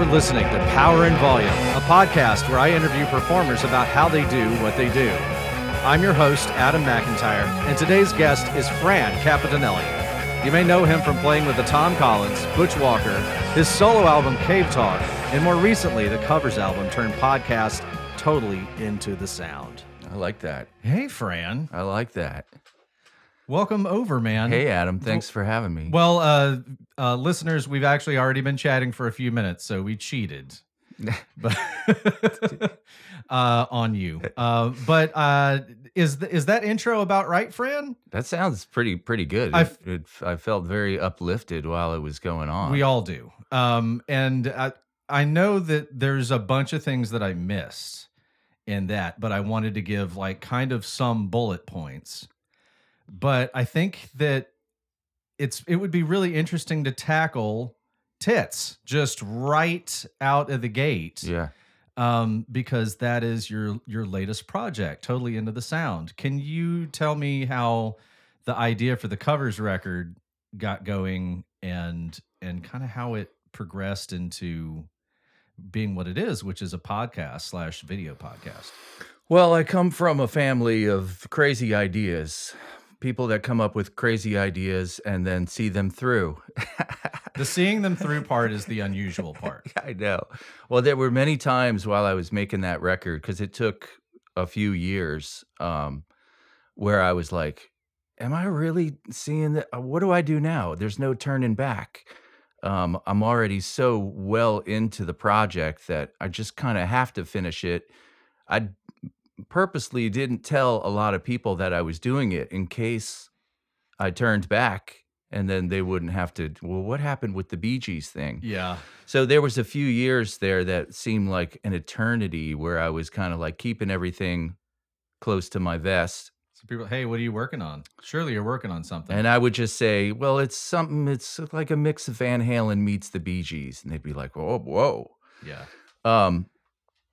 You're listening to Power and Volume, a podcast where I interview performers about how they do what they do. I'm your host, Adam McIntyre, and today's guest is Fran Capitanelli. You may know him from playing with the Tom Collins, Butch Walker, his solo album Cave Talk, and more recently, the covers album turned podcast Totally Into the Sound. I like that. Hey, Fran. I like that. Welcome over, man. Hey, Adam. Thanks for having me. Well, uh, uh, listeners, we've actually already been chatting for a few minutes, so we cheated. but uh, on you. Uh, but uh, is th- is that intro about right, Fran? that sounds pretty pretty good. It, it, I felt very uplifted while it was going on. We all do. Um, and I, I know that there's a bunch of things that I missed in that, but I wanted to give like kind of some bullet points. But I think that it's it would be really interesting to tackle tits just right out of the gate. yeah. um, because that is your your latest project, totally into the sound. Can you tell me how the idea for the covers record got going and and kind of how it progressed into being what it is, which is a podcast slash video podcast? Well, I come from a family of crazy ideas. People that come up with crazy ideas and then see them through. The seeing them through part is the unusual part. I know. Well, there were many times while I was making that record because it took a few years um, where I was like, "Am I really seeing that? uh, What do I do now? There's no turning back." Um, I'm already so well into the project that I just kind of have to finish it. I purposely didn't tell a lot of people that I was doing it in case I turned back and then they wouldn't have to. Well, what happened with the Bee Gees thing? Yeah. So there was a few years there that seemed like an eternity where I was kind of like keeping everything close to my vest. So people, hey, what are you working on? Surely you're working on something. And I would just say, well, it's something, it's like a mix of Van Halen meets the Bee Gees. And they'd be like, whoa, whoa. yeah. Um,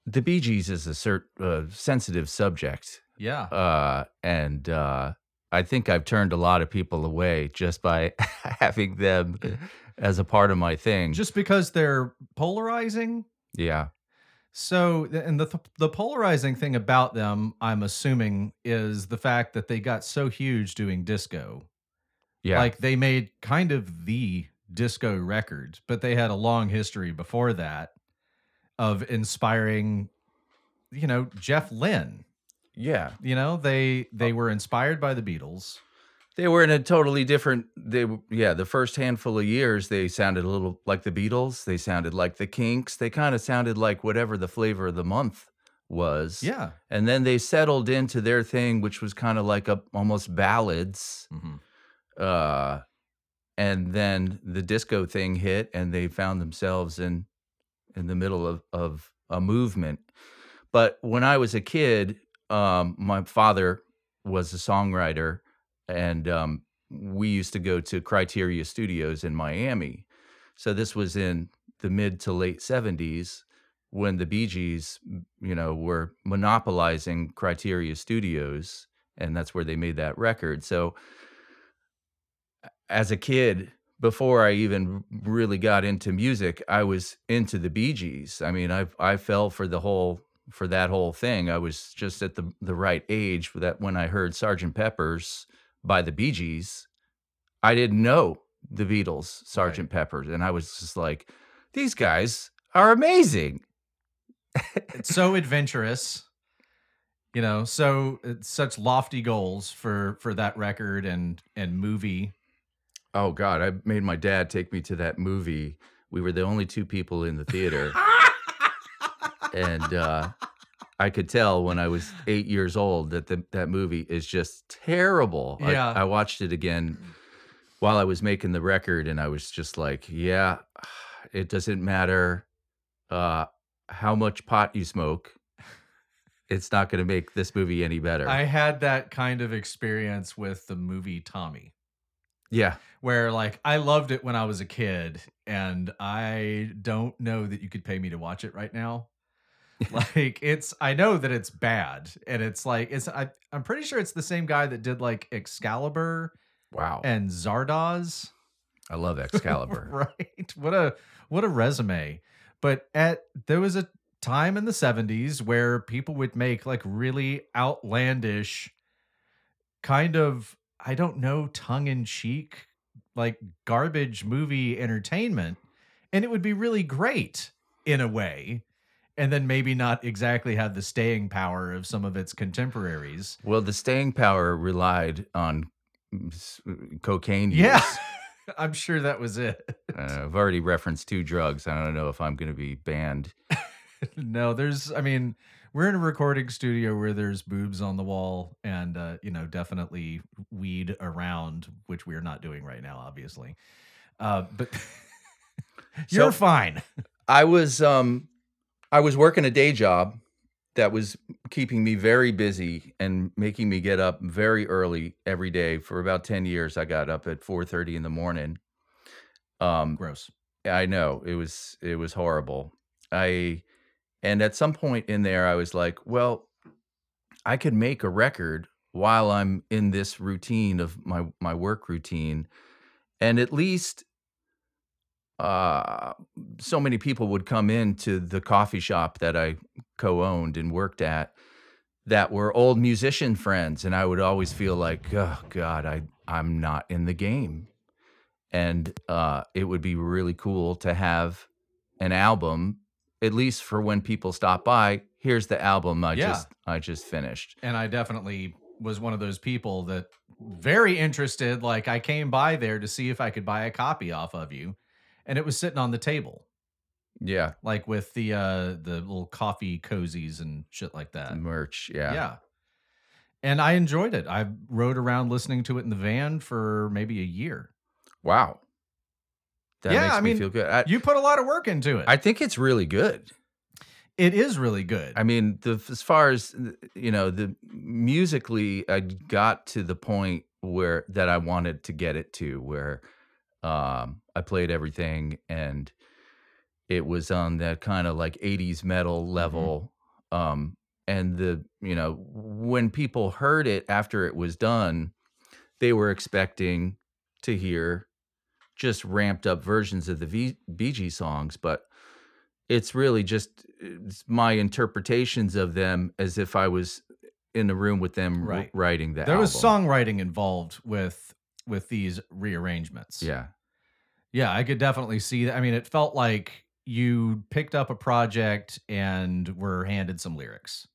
the Bee Gees is a cert, uh, sensitive subject. Yeah. Uh, and uh, I think I've turned a lot of people away just by having them as a part of my thing. Just because they're polarizing yeah. So, and the the polarizing thing about them, I'm assuming, is the fact that they got so huge doing disco. Yeah. Like they made kind of the disco record, but they had a long history before that of inspiring, you know, Jeff Lynne. yeah. You know, they they were inspired by the Beatles. They were in a totally different. They yeah, the first handful of years they sounded a little like the Beatles. They sounded like the Kinks. They kind of sounded like whatever the flavor of the month was. Yeah. and then they settled into their thing, which was kind of like a almost ballads. hmm Uh, and then the disco thing hit, and they found themselves in in the middle of of a movement. But when I was a kid, um, my father was a songwriter, and um, we used to go to Criteria Studios in Miami. So this was in the mid to late seventies when the Bee Gees, you know, were monopolizing Criteria Studios, and that's where they made that record. So as a kid, before I even really got into music, I was into the Bee Gees. I mean, I I fell for the whole for that whole thing. I was just at the the right age for that when I heard Sergeant Pepper's by the Bee Gees. I didn't know the Beatles, Sergeant Pepper's, and I was just like, these guys are amazing. It's so adventurous. You know, so it's such lofty goals for for that record and and movie. Oh God, I made my dad take me to that movie. We were the only two people in the theater. and uh, I could tell when I was eight years old that the, that movie is just terrible. I- Yeah. I, watched it again while I was making the record, and I was just like, yeah, it doesn't matter uh, how much pot you smoke. It's not going to make this movie any better. I had that kind of experience with the movie Tommy. Yeah, where like I loved it when I was a kid, and I don't know that you could pay me to watch it right now. like it's, I know that it's bad, and it's like it's. I, I'm pretty sure it's the same guy that did like Excalibur wow, and Zardoz. I love Excalibur. right? What a what a resume. but at there was a time in the 70s where people would make like really outlandish kind of I don't know tongue in cheek like garbage movie entertainment and it would be really great in a way and then maybe not exactly have the staying power of some of its contemporaries. Well, the staying power relied on cocaine use. Yeah. I'm sure that was it. Uh, I've already referenced two drugs. I don't know if I'm going to be banned. no, there's I mean, we're in a recording studio where there's boobs on the wall and uh, you know, definitely weed around, which we are not doing right now, obviously. Uh, but you're So- fine. I was um I was working a day job that was keeping me very busy and making me get up very early every day for about 10 years. I got up at 4:30 in the morning. Um Gross. I know it was it was horrible. I and at some point in there I was like, well, I could make a record while I'm in this routine of my my work routine. And at least uh so many people would come into the coffee shop that I co-owned and worked at that were old musician friends and I would always feel like oh god I I'm not in the game. And uh it would be really cool to have an album at least for when people stop by here's the album I Yeah. just I just finished And I definitely was one of those people that very interested. Like I came by there to see if I could buy a copy off of you. And it was sitting on the table, yeah like with the uh the little coffee cozies and shit like that. merch Yeah. yeah And I enjoyed it. I rode around listening to it in the van for maybe a year. wow that Yeah, makes I me mean, feel good I, You put a lot of work into it. I think it's really good it is really good. I mean, the as far as you know, the musically, I got to the point where that I wanted to get it to, where um, I played everything, and it was on that kind of like '80s metal level. Um, and the you know, when people heard it after it was done, they were expecting to hear just ramped up versions of the v- Gees songs, but it's really just it's my interpretations of them as if I was in the room with them Right. writing that. there was songwriting involved with with these rearrangements. Yeah. Yeah, I could definitely see that. I mean, it felt like you picked up a project and were handed some lyrics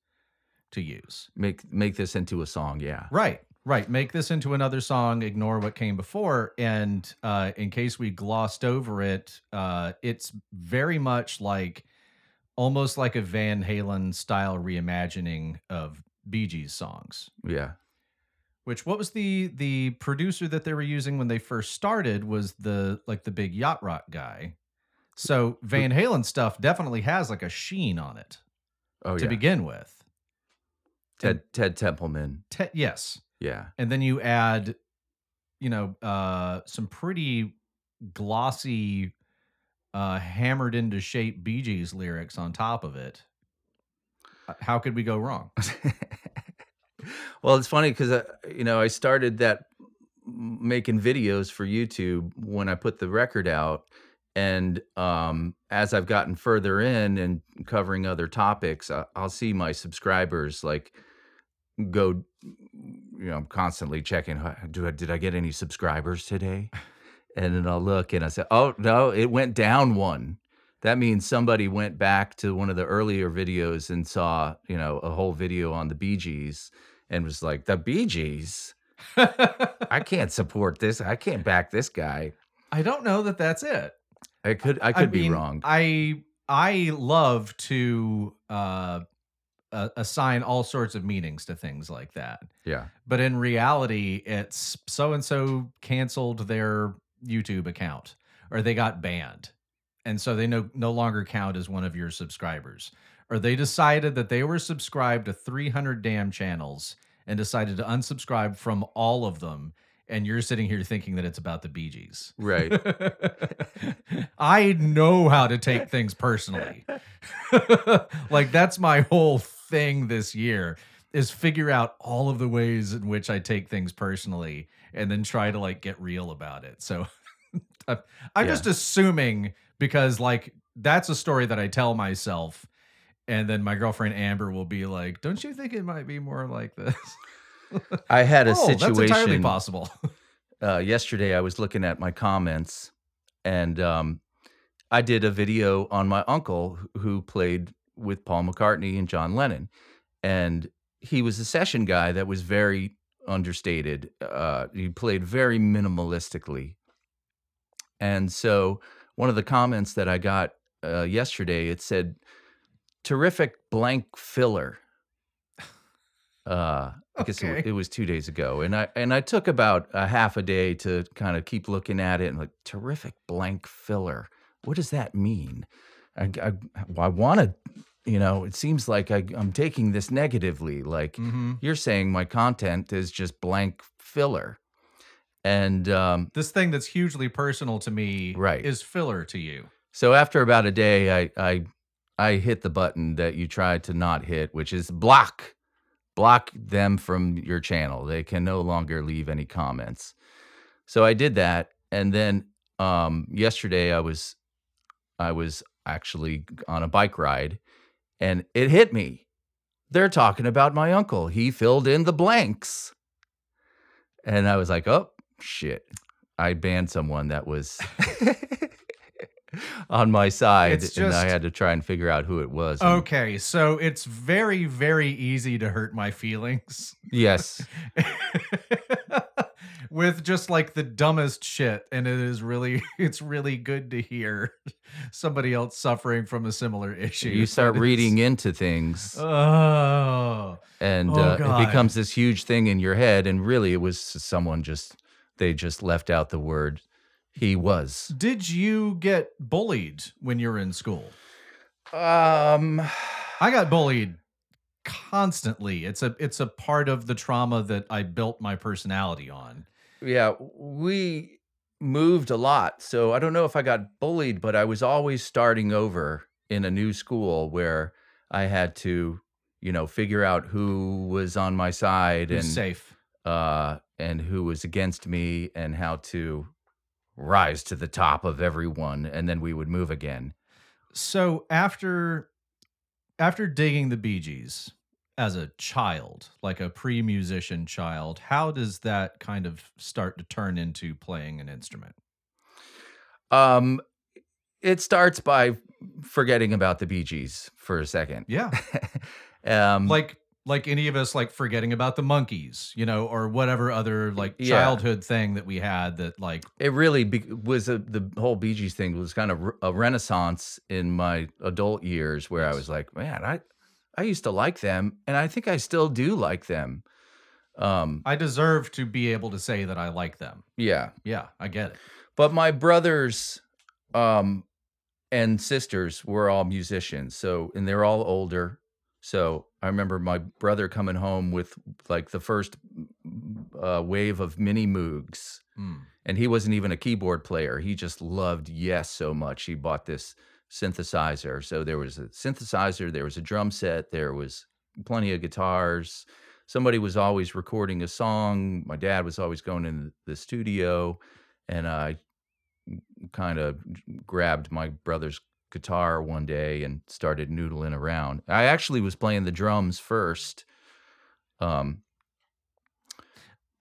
to use. Make make this into a song, yeah. Right, right. Make this into another song, ignore what came before. And uh, in case we glossed over it, uh, it's very much like almost like a Van Halen style reimagining of Bee Gees songs. Yeah. Which what was the the producer that they were using when they first started was the like the big yacht rock guy. So Van Halen stuff definitely has like a sheen on it Oh to yeah. begin with. Ted Ted Templeman. Te- yes, Yeah. and then you add, you know, uh, some pretty glossy, uh, hammered into shape Bee Gees lyrics on top of it. Uh, How could we go wrong? well, it's funny because uh, you know I started that making videos for YouTube when I put the record out, and um, as I've gotten further in and covering other topics, I, I'll see my subscribers like go. You know, I'm constantly checking. Do I did I get any subscribers today? And then I'll look and I say, oh no, it went down one. That means somebody went back to one of the earlier videos and saw, you know, a whole video on the Bee Gees and was like, the Bee Gees? I can't support this. I can't back this guy. I don't know that that's it. I could I could be mean, wrong. I I love to uh, uh, assign all sorts of meanings to things like that, yeah. but in reality, it's so and so canceled their YouTube account or they got banned, and so they no no longer count as one of your subscribers, or they decided that they were subscribed to 300 damn channels and decided to unsubscribe from all of them. And you're sitting here thinking that it's about the Bee Gees. Right. I know how to take things personally. like that's my whole thing this year is figure out all of the ways in which I take things personally and then try to like get real about it. So I'm Yeah. just assuming because like that's a story that I tell myself, and then my girlfriend Amber will be like, "Don't you think it might be more like this?" I had a oh, that's entirely situation possible. uh, yesterday. I was looking at my comments, and um, I did a video on my uncle who played with Paul McCartney and John Lennon, and he was a session guy that was very understated. Uh, he played very minimalistically, and so one of the comments that I got uh, yesterday it said, "Terrific blank filler." Uh, I guess it, Okay. it was two days ago, and I and I took about a half a day to kind of keep looking at it and like terrific blank filler. What does that mean? I I, I want to, you know, it seems like I, I'm taking this negatively. Like hmm you're saying, my content is just blank filler, and um, This thing that's hugely personal to me, Right. is filler to you. so after about a day, I I I hit the button that you tried to not hit, which is block. Block them from your channel. They can no longer leave any comments. So I did that, and then um, yesterday I was I was actually on a bike ride, and it hit me. They're talking about my uncle. He filled in the blanks, and I was like, "Oh shit!" I banned someone that was on my side, It's and I had to try and figure out who it was. and- Okay, so it's very, very easy to hurt my feelings Yes. with just like the dumbest shit, and it is really, it's really good to hear somebody else suffering from a similar issue. You start reading into things, Oh, and oh, uh, it becomes this huge thing in your head. And really, it was someone just they just left out the word he was. did you get bullied when you were in school? Um, I got bullied constantly. It's a it's a part of the trauma that I built my personality on. Yeah, we moved a lot, so I don't know if I got bullied, but I was always starting over in a new school where I had to, you know, figure out who was on my side Who's and safe. uh, and who was against me and how to rise to the top of everyone and then we would move again So after after digging the Bee Gees as a child, like a pre-musician child, how does that kind of start to turn into playing an instrument? um it starts by forgetting about the bee gees for a second Yeah. um like like any of us like forgetting about the Monkees, you know, or whatever other like Yeah. childhood thing that we had that like it really be- was a, the whole bee gees thing was kind of a renaissance in my adult years where i was like man i i used to like them and i think i still do like them um I deserve to be able to say that I like them. yeah Yeah, I get it. but my brothers um and sisters were all musicians so and they're all older so i remember my brother coming home with like the first uh, wave of mini moogs Mm. and he wasn't even a keyboard player he just loved yes so much he bought this synthesizer. So there was a synthesizer there was a drum set there was plenty of guitars. Somebody was always recording a song. My dad was always going in the studio and i kind of grabbed my brother's guitar one day and started noodling around. I actually was playing the drums first um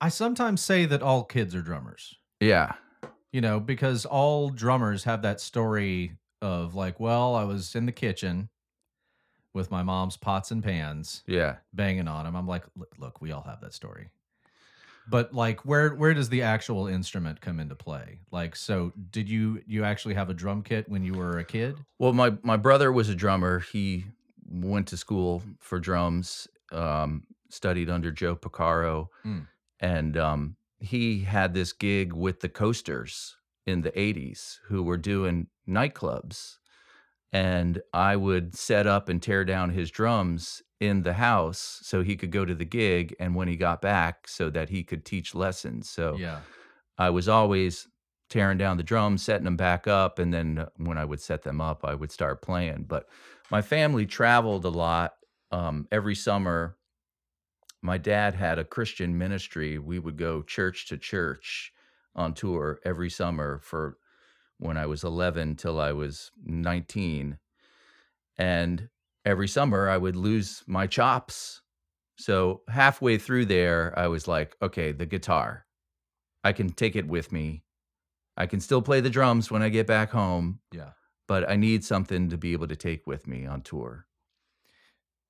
I sometimes say that all kids are drummers. yeah. You know, because all drummers have that story of like, well, I was in the kitchen with my mom's pots and pans yeah banging on them. I'm like, "Look- we all have that story. But like, where where does the actual instrument come into play? Like, so did you you actually have a drum kit when you were a kid? Well, my my brother was a drummer. He went to school for drums, um, studied under Joe Porcaro, Mm. and um, he had this gig with the Coasters in the '80s, who were doing nightclubs, and I would set up and tear down his drums in the house so he could go to the gig, and when he got back, so that he could teach lessons. So Yeah. I was always tearing down the drums, setting them back up, and then uh, when I would set them up, I would start playing. But my family traveled a lot. Um, every summer, my dad had a Christian ministry. We would go church to church on tour every summer for when I was 11 till I was 19. And every summer I would lose my chops. So halfway through there, I was like, okay, the guitar. I can take it with me. I can still play the drums when I get back home, Yeah. but I need something to be able to take with me on tour.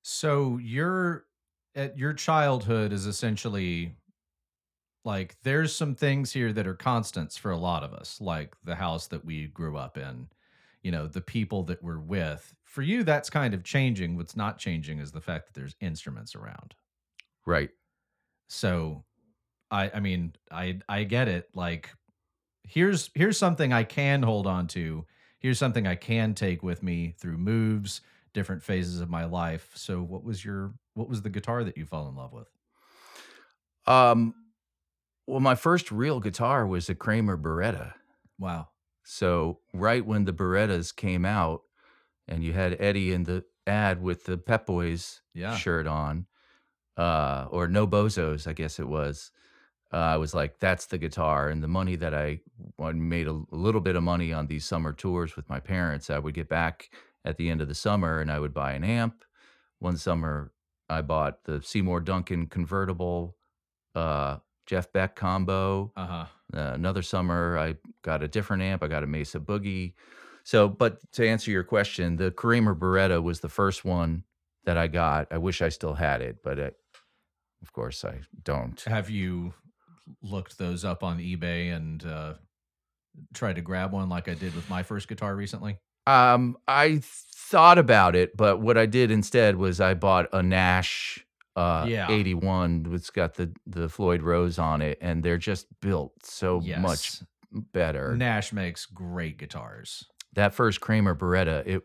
So your at your childhood is essentially like there's some things here that are constants for a lot of us, like the house that we grew up in, you know, the people that we're with. For you, that's kind of changing. What's not changing is the fact that there's instruments around. Right. So I I mean, I I get it. Like here's here's something I can hold on to. Here's something I can take with me through moves, different phases of my life. So what was your what was the guitar that you fell in love with? Um, well, my first real guitar was a Kramer Beretta. Wow. So right when the Berettas came out, and you had Eddie in the ad with the Pep Boys Yeah. shirt on, uh, or No Bozos, I guess it was. Uh, I was like, that's the guitar. And the money that I, I made a, a little bit of money on these summer tours with my parents. I would get back at the end of the summer and I would buy an amp. One summer, I bought the Seymour Duncan convertible, uh, Jeff Beck combo. Uh-huh. Uh, another summer, I got a different amp. I got a Mesa Boogie. So, but to answer your question, the Kramer Beretta was the first one that I got. I wish I still had it, but I, of course I don't. Have you looked those up on eBay and uh tried to grab one like I did with my first guitar recently? Um, I thought about it, but what I did instead was I bought a Nash uh Yeah. 81 it's got the the Floyd Rose on it and they're just built so much better. Nash makes great guitars. that first Kramer Beretta, it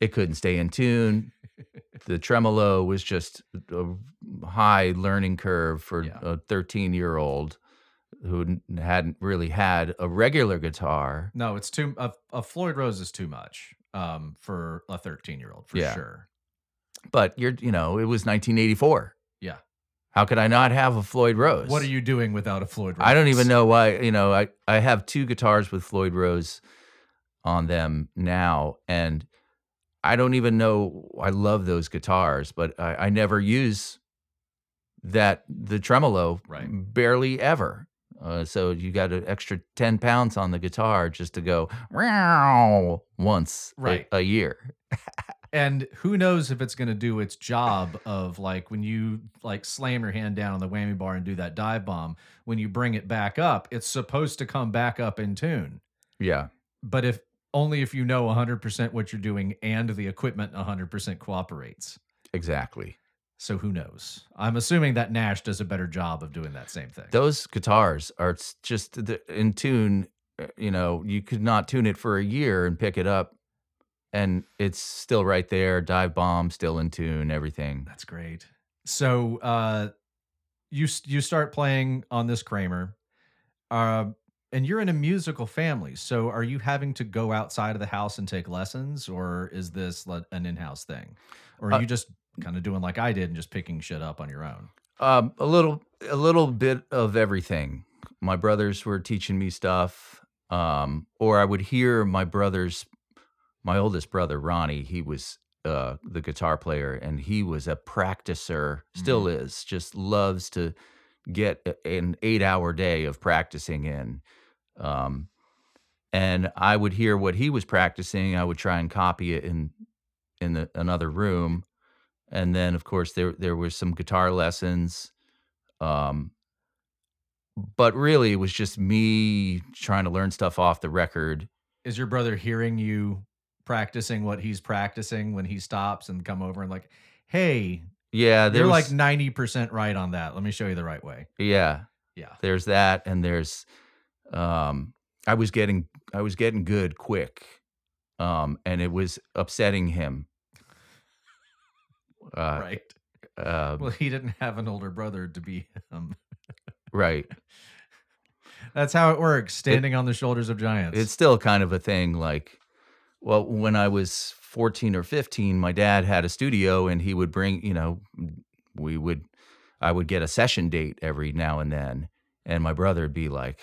it couldn't stay in tune. the tremolo was just a high learning curve for Yeah. a 13 year old who hadn't really had a regular guitar. No, it's too a, a Floyd Rose is too much um for a 13-year-old for Yeah. sure. But you're, you know, it was 1984. Yeah. How could I not have a Floyd Rose? What are you doing without a Floyd Rose? I don't even know why. You know, I I have two guitars with Floyd Rose on them now, and I don't even know. I love those guitars, but I, I never use that the tremolo Right. barely ever. Uh, so you got an extra ten pounds on the guitar just to go once a- Right. a, year. And who knows if it's going to do its job of like when you like slam your hand down on the whammy bar and do that dive bomb, when you bring it back up, it's supposed to come back up in tune. Yeah, But if only if you know 100% what you're doing and the equipment 100% cooperates. exactly. So who knows? I'm assuming that Nash does a better job of doing that same thing. Those guitars are just in tune. uh, You know, you could not tune it for a year and pick it up, and it's still right there. Dive bomb, still in tune, everything. That's great. So uh you you start playing on this Kramer. Uh and you're in a musical family. So are you having to go outside of the house and take lessons or is this an in-house thing? Or are Uh, you just kind of doing like I did and just picking shit up on your own? Um, a little, a little bit of everything. My brothers were teaching me stuff, um, or I would hear my brothers. My oldest brother Ronnie, he was uh, the guitar player, and he was a practicer. Still is. Just loves to get an eight-hour day of practicing in. Um, and I would hear what he was practicing. I would try and copy it in in the, another room and then of course there there was some guitar lessons um but really it was just me trying to learn stuff off the record Is your brother hearing you practicing what he's practicing when he stops and come over and like, "Hey, yeah there you're like 90% right on that. Let me show you the right way." yeah Yeah. there's that and there's um i was getting i was getting good quick um and it was upsetting him uh, right. uh, Well, he didn't have an older brother to be him. right That's how it works, standing on the shoulders of giants. it's still kind of a thing like well when i was 14 or 15 my dad had a studio and he would bring you know we would i would get a session date every now and then and my brother would be like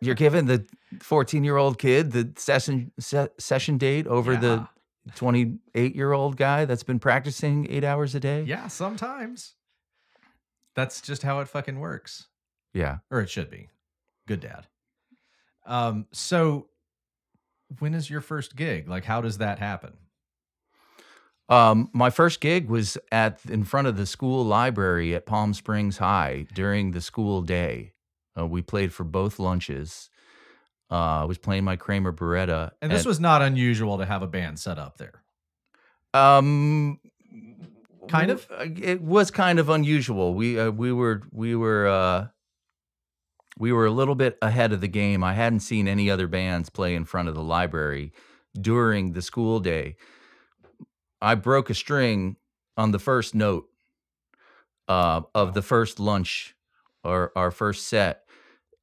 you're giving the 14 year old kid the session se- session date over Yeah. the 28 year old guy that's been practicing eight hours a day. Yeah, sometimes. That's just how it fucking works. Yeah. Or it should be. Good dad. Um, so when is your first gig? Like how does that happen? Um, my first gig was at in front of the school library at Palm Springs High during the school day. Uh, we played for both lunches. Uh, I was playing my Kramer Beretta, And this was not unusual to have a band set up there. um Kind of? uh, It was kind of unusual. We uh, we were we were uh, we were a little bit ahead of the game. I hadn't seen any other bands play in front of the library during the school day. I broke a string on the first note uh, of the first lunch or our first set.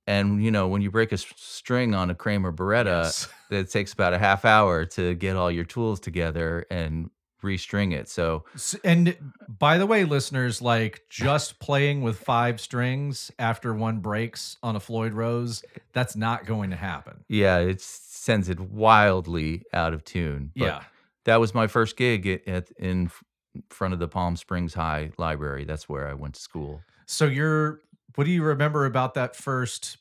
And you know, when you break a string on a Kramer Beretta, Yes. it takes about a half hour to get all your tools together and restring it. So And by the way, listeners, like just playing with five strings after one breaks on a Floyd Rose, that's not going to happen. yeah, it sends it wildly out of tune. But yeah. that was my first gig at, at in front of the Palm Springs High Library. That's where I went to school. So you're what do you remember about that first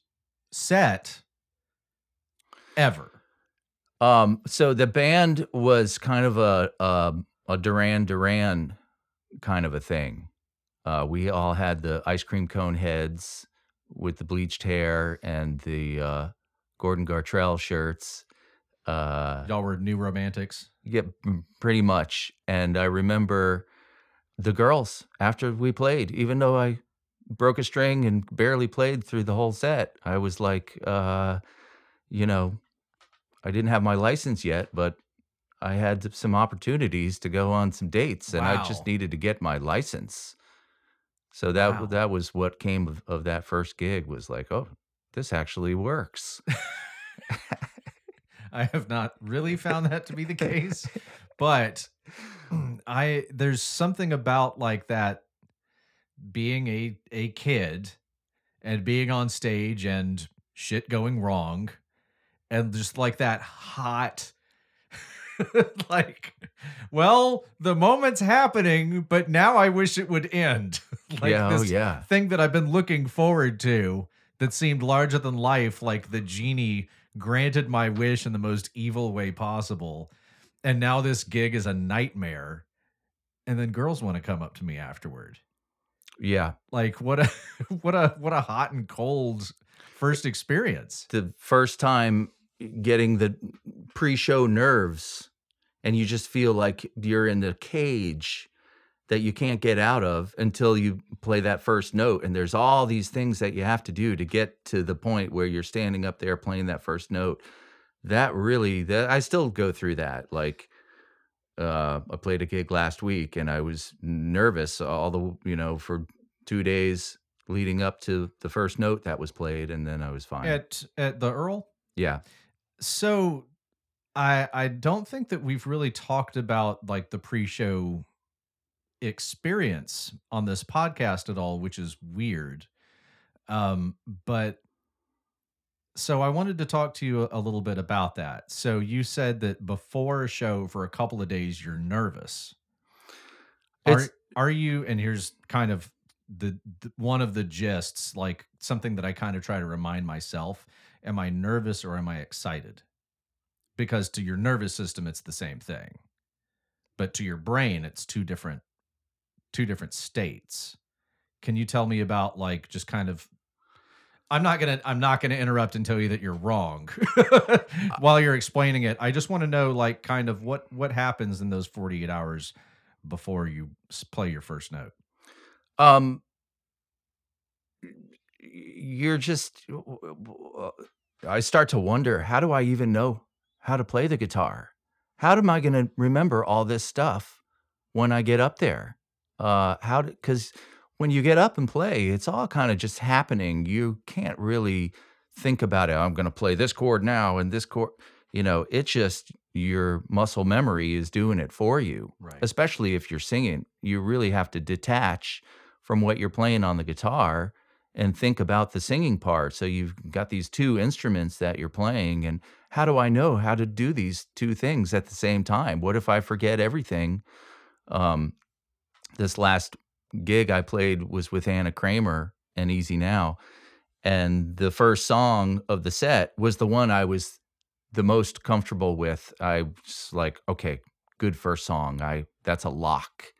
set ever? Um, so the band was kind of a a, a Duran Duran kind of a thing. Uh, we all had the ice cream cone heads with the bleached hair and the uh, Gordon Gartrell shirts. Uh, Y'all were new romantics. Yeah, pretty much. And I remember the girls after we played, even though I broke a string and barely played through the whole set, I was like, uh, you know, I didn't have my license yet, but I had some opportunities to go on some dates and I just needed to get my license. So that Wow. that was what came of, of that first gig was like, oh, this actually works. I have not really found that to be the case, but I there's something about like that being a a kid and being on stage and shit going wrong and just like that hot like well the moment's happening but now I wish it would end like yeah, oh this yeah. thing that I've been looking forward to that seemed larger than life, like the genie granted my wish in the most evil way possible. And now this gig is a nightmare. And then girls want to come up to me afterward. Yeah. Like what a what a what a hot and cold first experience. the first time getting the pre-show nerves and you just feel like you're in the cage that you can't get out of until you play that first note and there's all these things that you have to do to get to the point where you're standing up there playing that first note. That really that I still go through that like uh I played a gig last week and I was nervous all the you know for 2 days leading up to the first note that was played and then I was fine. At at the Earl. yeah. So I I don't think that we've really talked about like the pre-show experience on this podcast at all, which is weird. Um, but so I wanted to talk to you a little bit about that. So you said that before a show for a couple of days you're nervous. Are It's- are you and here's kind of the, the one of the gists like something that I kind of try to remind myself am I nervous or am I excited? Because to your nervous system it's the same thing. But to your brain it's two different two different states. Can you tell me about like just kind of I'm not going to I'm not to interrupt and tell you that you're wrong while you're explaining it. I just want to know like kind of what what happens in those 48 hours before you play your first note. um you're just i start to wonder how do i even know how to play the guitar how am i going to remember all this stuff when i get up there uh how because when you get up and play it's all kind of just happening you can't really think about it i'm going to play this chord now and this chord you know it's just your muscle memory is doing it for you Right. especially if you're singing you really have to detach from what you're playing on the guitar and think about the singing part. So you've got these two instruments that you're playing, and how do I know how to do these two things at the same time? What if I forget everything? Um, this last gig I played was with Anna Kramer and Easy Now, and the first song of the set was the one I was the most comfortable with. I was like, okay, good first song. I that's a lock.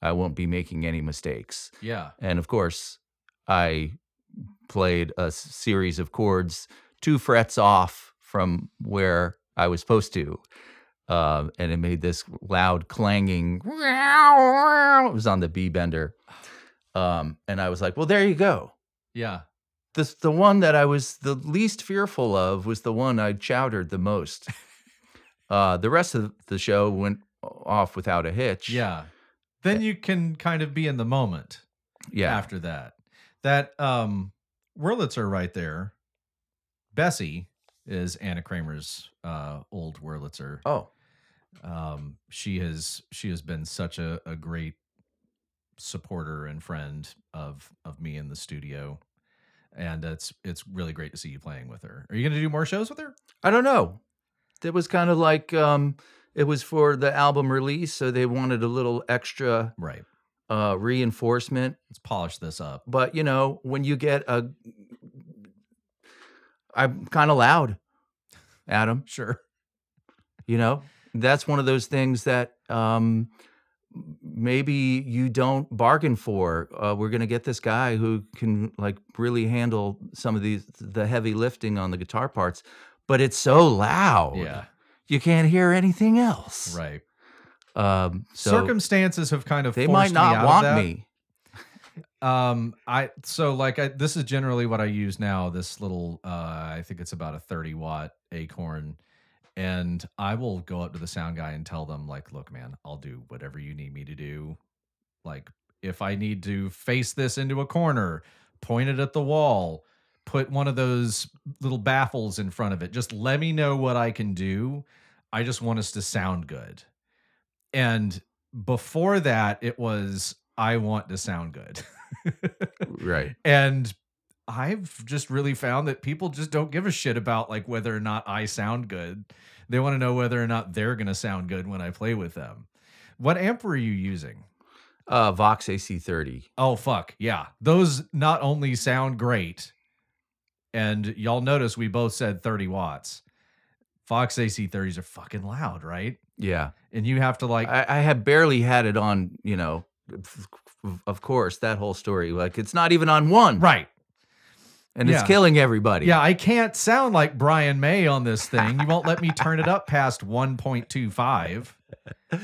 I won't be making any mistakes. Yeah. And of course, I played a series of chords two frets off from where I was supposed to. Uh, and it made this loud clanging. It was on the B bender. Um, and I was like, well, there you go. Yeah. This, the one that I was the least fearful of was the one I chowdered the most. uh, the rest of the show went off without a hitch. Yeah. Then you can kind of be in the moment Yeah. after that. That um Wurlitzer right there, Bessie is Anna Kramer's uh old Wurlitzer. oh, Um she has she has been such a, a great supporter and friend of of me in the studio. And it's it's really great to see you playing with her. Are you gonna do more shows with her? I don't know. It was kind of like um, it was for the album release, so they wanted a little extra Right. uh, reinforcement. Let's polish this up. But you know, when you get a, I'm kind of loud, Adam. Sure. You know, that's one of those things that um, maybe you don't bargain for. Uh, we're gonna get this guy who can like really handle some of these the heavy lifting on the guitar parts, but it's so loud. Yeah. you can't hear anything else. Right. Um, so Circumstances have kind of they forced might me not out want me. Um, I so like I this is generally what I use now. This little, uh, I think it's about a thirty watt Acorn, and I will go up to the sound guy and tell them like, look, man, I'll do whatever you need me to do. Like if I need to face this into a corner, point it at the wall, put one of those little baffles in front of it. Just let me know what I can do. I just want us to sound good. And before that, it was I want to sound good. Right. and I've just really found that people just don't give a shit about like whether or not I sound good. They want to know whether or not they're going to sound good when I play with them. What amp were you using? Uh, Vox AC30. Oh fuck. Yeah. Those not only sound great and y'all notice we both said 30 watts. Vox AC30s are fucking loud, right? Yeah. And you have to like I, I had barely had it on, you know, of course, that whole story. Like it's not even on one. right. And Yeah. it's killing everybody. Yeah, I can't sound like Brian May on this thing. You won't let me turn it up past 1.25.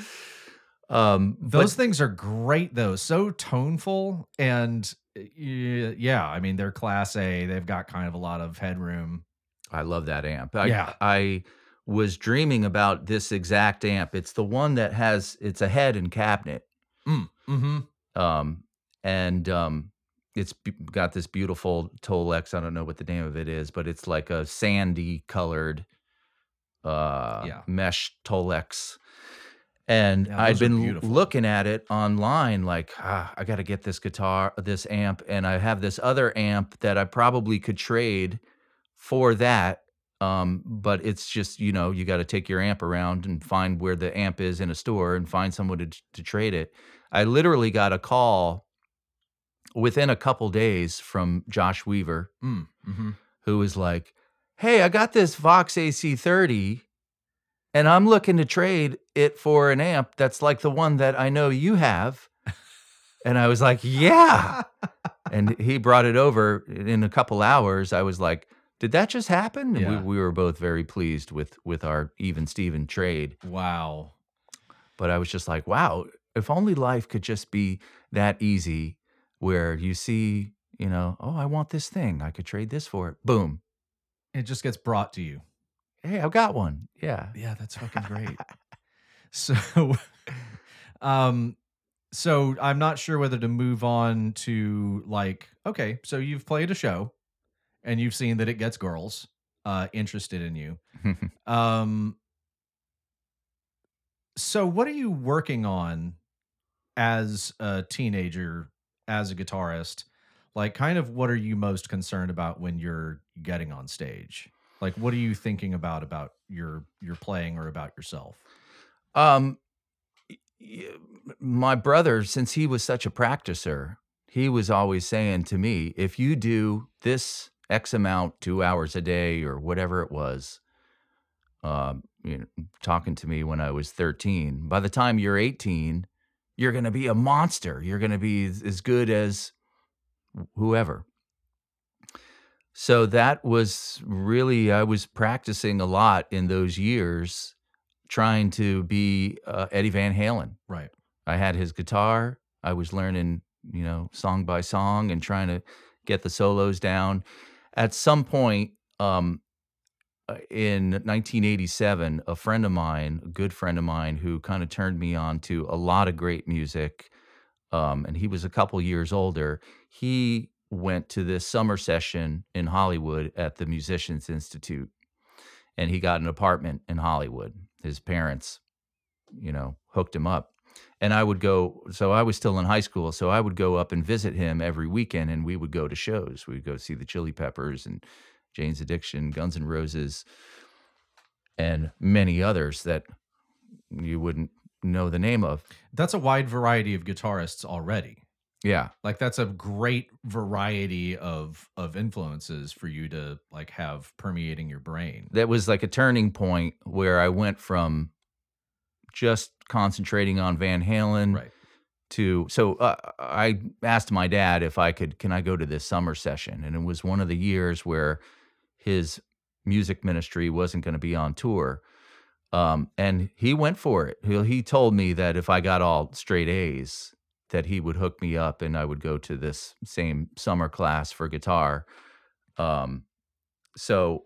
Um, Those but things are great though. So toneful and yeah, I mean they're class A. They've got kind of a lot of headroom. I love that amp. I, Yeah. I was dreaming about this exact amp. It's the one that has, it's a head and cabinet. Mm-hmm. Um, and um, it's got this beautiful Tolex. I don't know what the name of it is, but it's like a sandy colored uh, Yeah. mesh Tolex. And Yeah, I'd are been looking at it online, like ah, I got to get this guitar, this amp, and I have this other amp that I probably could trade for that. Um, but it's just you know you got to take your amp around and find where the amp is in a store and find someone to to trade it. I literally got a call within a couple days from Josh Weaver, Mm, mm-hmm. who was like, Hey, I got this Vox AC30 and I'm looking to trade it for an amp that's like the one that I know you have. And I was like, Yeah. and he brought it over in a couple hours. I was like, Did that just happen? Yeah. we, we were both very pleased with with our even Steven trade. Wow. But I was just like, wow, if only life could just be that easy where you see, you know, oh, I want this thing. I could trade this for it. Boom. It just gets brought to you. Hey, I've got one. Yeah. Yeah, that's fucking great. so um so I'm not sure whether to move on to like okay, so you've played a show and you've seen that it gets girls uh interested in you. Um so what are you working on as a teenager as a guitarist? like kind of what are you most concerned about when you're getting on stage? Like what are you thinking about about your your playing or about yourself? Um, my brother, since he was such a practicer, he was always saying to me, if you do this X amount, two hours a day or whatever it was, um, you know, talking to me when I was 13, by the time you're 18, you're going to be a monster. You're going to be as as good as whoever. So that was really, I was practicing a lot in those years, trying to be uh, Eddie Van Halen. Right. I had his guitar. I was learning, you know, song by song and trying to get the solos down. At some point um, uh, in 1987, a friend of mine, a good friend of mine, who kind of turned me on to a lot of great music, um, and he was a couple years older. He went to this summer session in Hollywood at the Musicians Institute, and he got an apartment in Hollywood. His parents, you know, hooked him up and I would go. So I was still in high school, so I would go up and visit him every weekend, and we would go to shows. We'd go see the Chili Peppers and Jane's Addiction, Guns N' Roses, and many others that you wouldn't know the name of. That's a wide variety of guitarists already. Yeah, Like that's a great variety of of influences for you to like have permeating your brain. that was like a turning point where I went from just concentrating on Van Halen Right. to so uh, I asked my dad if I could can I go to this summer session and it was one of the years where his music ministry wasn't going to be on tour um, and he went for it he, he told me that if I got all straight A's that he would hook me up and I would go to this same summer class for guitar um, so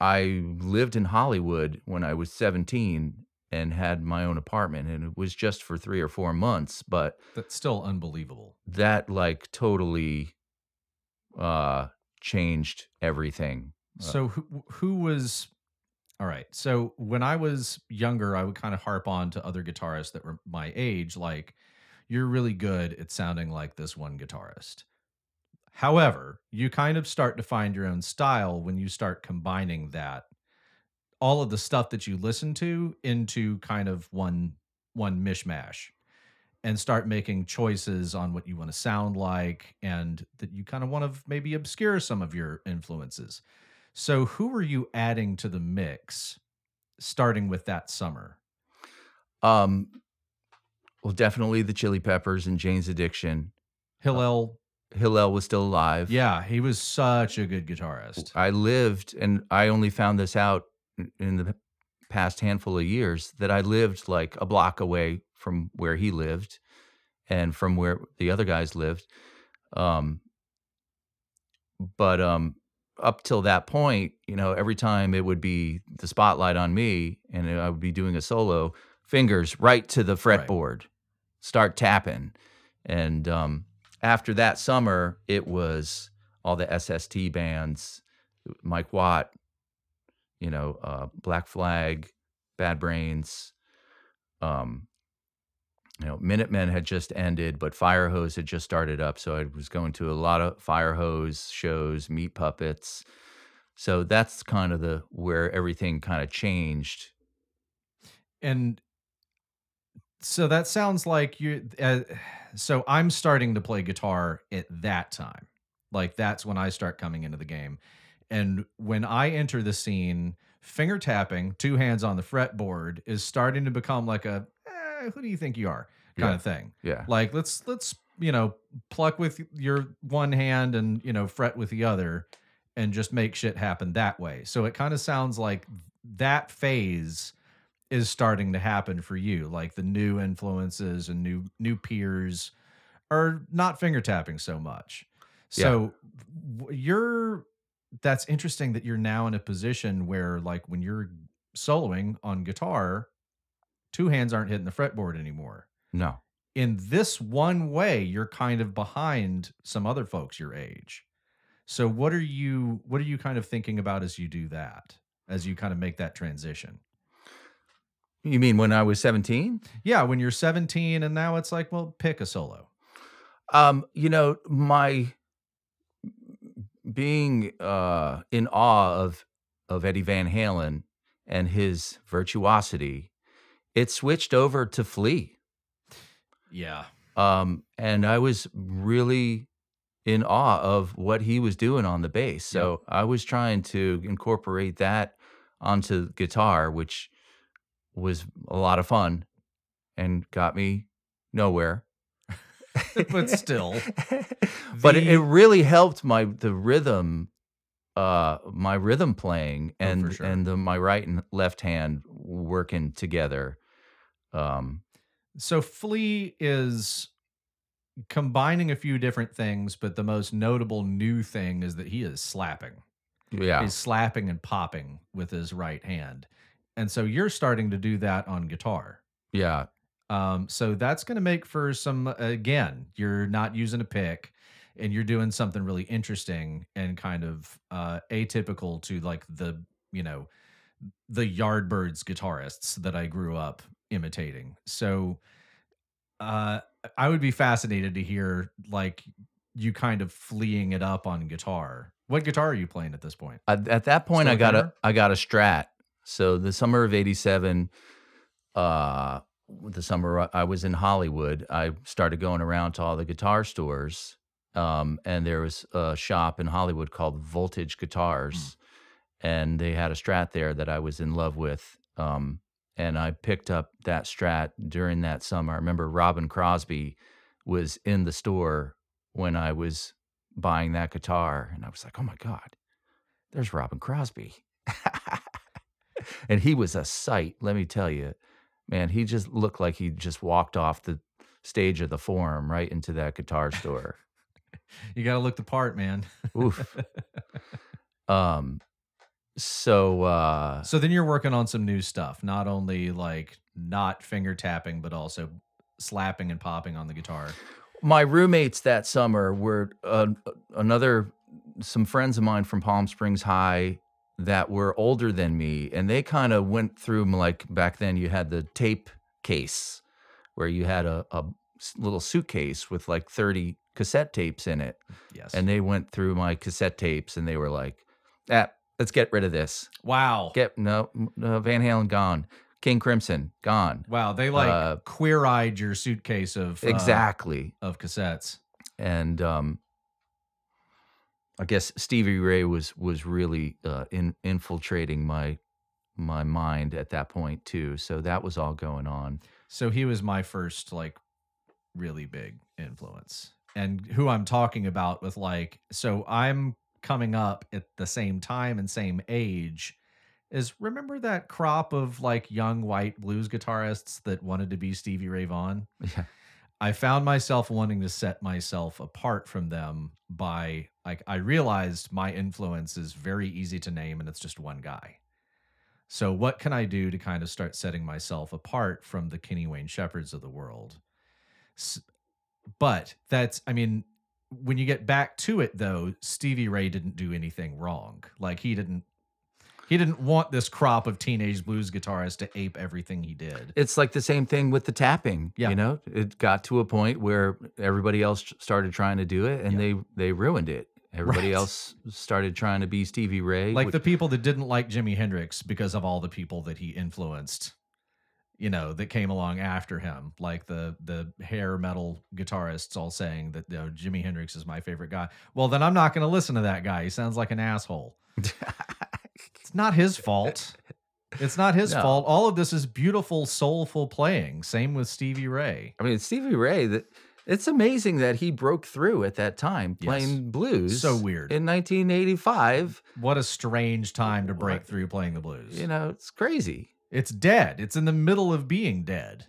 I lived in Hollywood when I was 17 and had my own apartment and it was just for 3 or 4 months but That's still unbelievable. that like totally uh changed everything. Uh, So who who was all right. So when I was younger, I would kind of harp on to other guitarists that were my age, like, you're really good at sounding like this one guitarist. However, you kind of start to find your own style when you start combining that all of the stuff that you listen to into kind of one one mishmash and start making choices on what you want to sound like and that you kind of want to maybe obscure some of your influences. So who were you adding to the mix starting with that summer? Um well definitely the Chili Peppers and Jane's Addiction. Hillel, Hillel was still alive. yeah, he was such a good guitarist. I lived and I only found this out in- the past handful of years that I lived like a block away from where he lived and from where the other guys lived. Um but um up till that point, you know, every time it would be the spotlight on me and I would be doing a solo, fingers right to the Right. fretboard, start tapping. And um, after that summer, it was all the SST bands, Mike Watt, you know, uh, Black Flag, Bad Brains. Um, you know, Minutemen had just ended, but Fire Hose had just started up. So I was going to a lot of Fire Hose shows, Meat Puppets. So that's kind of the where everything kind of changed. And so that sounds like you uh, so I'm starting to play guitar at that time. Like that's when I start coming into the game. And when I enter the scene, finger tapping, two hands on the fretboard is starting to become like a eh, who do you think you are kind Yeah. of thing. Yeah. Like let's let's, you know, pluck with your one hand and, you know, fret with the other and just make shit happen that way. So it kind of sounds like that phase is starting to happen for you like the new influences and new new peers are not finger tapping so much so w- you're that's interesting that you're now in a position where like when you're soloing on guitar two hands aren't hitting the fretboard anymore No. in this one way you're kind of behind some other folks your age so what are you what are you kind of thinking about as you do that as you kind of make that transition You mean when I was 17? Yeah, when you're 17 and now it's like, well, pick a solo. Um, you know, my being uh, in awe of of Eddie Van Halen and his virtuosity, it switched over to Flea. Yeah. Um, and I was really in awe of what he was doing on the bass. So I was trying to incorporate that onto guitar, which was a lot of fun and got me nowhere. but still. but it, it really helped my the rhythm uh my rhythm playing Oh, and sure. and the, my right and left hand working together um So Flea is combining a few different things, but the most notable new thing is that he is slapping. yeah He's slapping and popping with his right hand. And so you're starting to do that on guitar. yeah Um, so that's going to make for some, again, you're not using a pick and you're doing something really interesting and kind of uh, atypical to like the, you know, the Yardbirds guitarists that I grew up imitating. So uh, I would be fascinated to hear like you kind of fleeing it up on guitar. What guitar are you playing at this point? at, at that point Still i got a Fender? got a strat so the summer of 87 uh the summer i was in hollywood i started going around to all the guitar stores um and there was a shop in hollywood called voltage guitars and they had a strat there that i was in love with um and i picked up that strat during that summer i remember robin crosby was in the store when i was buying that guitar and i was like oh my god there's Robin Crosby. and he was a sight, let me tell you. Man, he just looked like he just walked off the stage of the forum right into that guitar store. You got to look the part, man. Oof. Um so uh So then you're working on some new stuff, not only like not finger tapping, but also slapping and popping on the guitar. my roommates that summer were uh, another some friends of mine from Palm Springs High that were older than me, and they kind of went through like back then. You had the tape case where you had a, a little suitcase with like thirty cassette tapes in it, Yes. and they went through my cassette tapes and they were like, "Ah, let's get rid of this. wow. Get no, no Van Halen gone, King Crimson gone." wow. They like uh, queer eyed your suitcase of uh, Exactly. of cassettes. and um, I guess Stevie Ray was was really uh, in, infiltrating my my mind at that point too. So that was all going on. So he was my first like really big influence. And who I'm talking about with like so I'm coming up at the same time and same age is remember that crop of like young white blues guitarists that wanted to be Stevie Ray Vaughan? Yeah. I found myself wanting to set myself apart from them by like I realized my influence is very easy to name and it's just one guy. So what can I do to kind of start setting myself apart from the Kenny Wayne Shepherds of the world? But that's I mean when you get back to it though, Stevie Ray didn't do anything wrong. Like he didn't he didn't want this crop of teenage blues guitarists to ape everything he did. It's like the same thing with the tapping. Yeah. You know, it got to a point where everybody else started trying to do it, and Yeah. they they ruined it. Everybody Right. else started trying to be Stevie Ray. like which- the people that didn't like Jimi Hendrix because of all the people that he influenced, you know, that came along after him, like the the hair metal guitarists all saying that you know, Jimi Hendrix is my favorite guy. Well, then I'm not going to listen to that guy. He sounds like an asshole. It's not his fault. It's not his No. fault. All of this is beautiful, soulful playing. Same with Stevie Ray. I mean, Stevie Ray. That it's amazing that he broke through at that time Yes. playing blues. So weird. in 1985. What a strange time to break What? through playing the blues. You know, it's crazy. It's dead. It's in the middle of being dead.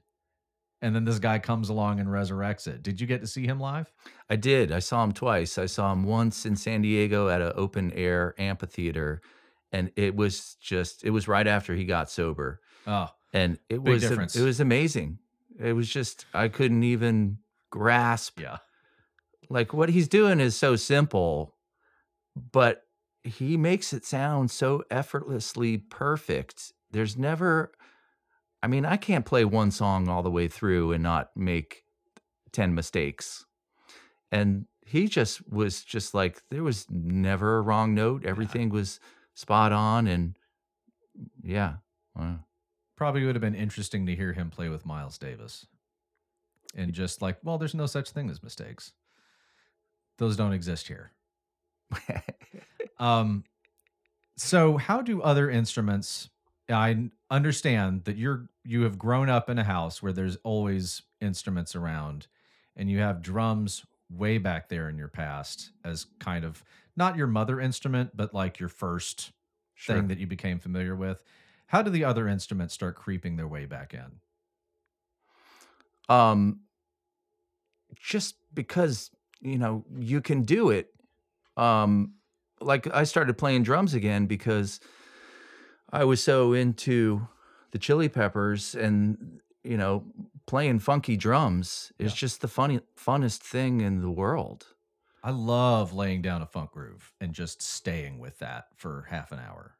And then this guy comes along and resurrects it. Did you get to see him live? I did. I saw him twice. I saw him once in San Diego at an open air amphitheater, and it was just it was right after he got sober, Oh, and it was difference. it was amazing. It was just I couldn't even grasp yeah. like what he's doing is so simple, but he makes it sound so effortlessly perfect. There's never, I mean, I can't play one song all the way through and not make 10 mistakes. And he just was just like there was never a wrong note. Everything was spot on, and yeah, wow. Probably would have been interesting to hear him play with Miles Davis. And just like, well, there's no such thing as mistakes. Those don't exist here. Um, so how do other instruments? I understand that you're you have grown up in a house where there's always instruments around, and you have drums way back there in your past as kind of not your mother instrument, but like your first Sure. thing that you became familiar with. How do the other instruments start creeping their way back in? um just because you know you can do it um like i started playing drums again because i was so into the chili peppers and you know playing funky drums is Yeah. just the funny funnest thing in the world I love laying down a funk groove and just staying with that for half an hour.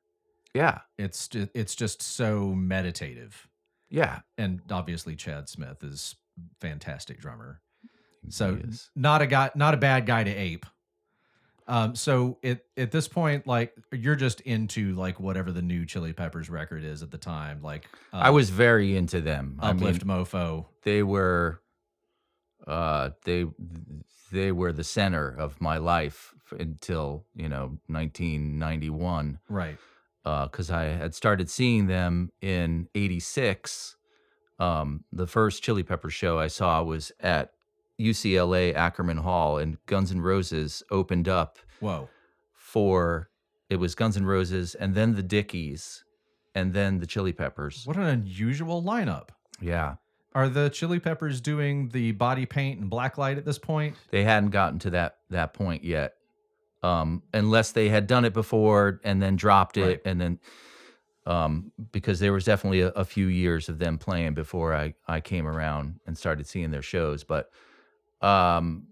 yeah It's it's just so meditative. yeah And obviously Chad Smith is fantastic drummer. So not a guy not a bad guy to ape. Um so it at this point like you're just into like whatever the new Chili Peppers record is at the time like uh, i was very into them i mean Uplift Mofo. they were uh they they were the center of my life until you know 1991 Right. because I had started seeing them in '86. Um, the first Chili Pepper show I saw was at UCLA Ackerman Hall, and Guns N' Roses opened up Whoa. for it was Guns N' Roses, and then the Dickies, and then the Chili Peppers. What an unusual lineup. Yeah, Are the Chili Peppers doing the body paint and black light at this point? they hadn't gotten to that that point yet, um, unless they had done it before and then dropped it, Right. and then um, because there was definitely a, a few years of them playing before I I came around and started seeing their shows, but um,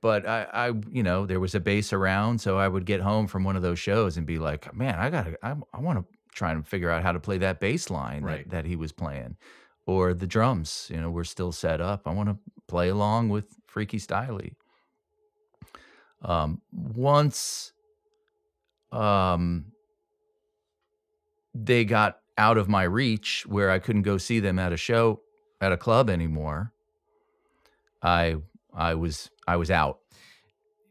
but I I you know there was a bass around, so I would get home from one of those shows and be like, man, I gotta I, I want to try to figure out how to play that bass line Right. that, that he was playing, or the drums. You know, were still set up. I want to play along with Freaky Styley. Um, once um they got out of my reach where I couldn't go see them at a show at a club anymore. I I was I was out.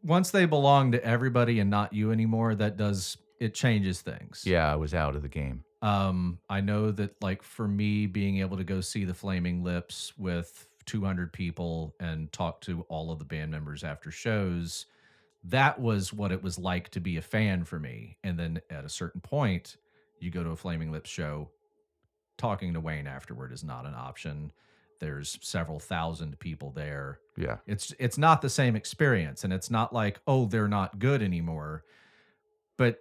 once they belong to everybody and not you anymore, that does it changes things. Yeah, I was out of the game. Um, I know that like for me, being able to go see the Flaming Lips with 200 people and talk to all of the band members after shows, that was what it was like to be a fan for me. And then at a certain point, you go to a Flaming Lips show, talking to Wayne afterward is not an option. There's several thousand people there. Yeah. It's it's not the same experience and it's not like, oh, they're not good anymore. But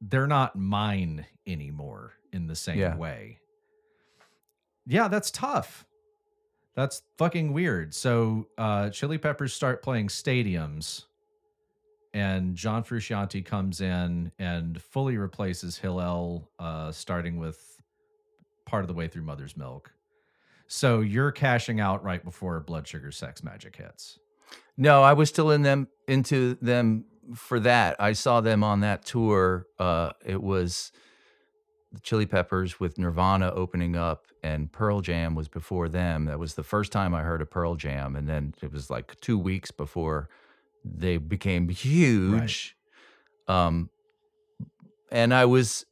they're not mine anymore in the same Yeah. way. Yeah, that's tough. That's fucking weird. So uh Chili Peppers start playing stadiums and John Frusciante comes in and fully replaces Hillel uh starting with part of the way through Mother's Milk. So you're cashing out right before Blood Sugar Sex Magik hits. No, I was still in them into them for that. I saw them on that tour. Uh it was the Chili Peppers with Nirvana opening up and Pearl Jam was before them. That was the first time I heard of Pearl Jam and then it was like 2 weeks before they became huge. Um and I was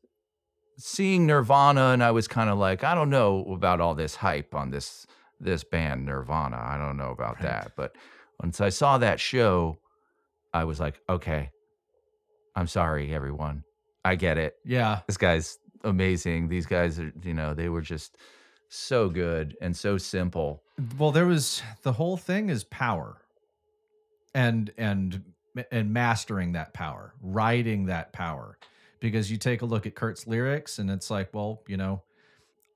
seeing Nirvana and I was kind of like, I don't know about all this hype on this this band Nirvana. I don't know about Right. that. But once I saw that show, I was like, okay, I'm sorry, everyone. I get it. Yeah. This guy's amazing. These guys are, you know, they were just so good and so simple. Well, there was the whole thing is power. And and and mastering that power, riding that power. Because you take a look at Kurt's lyrics and it's like, well, you know,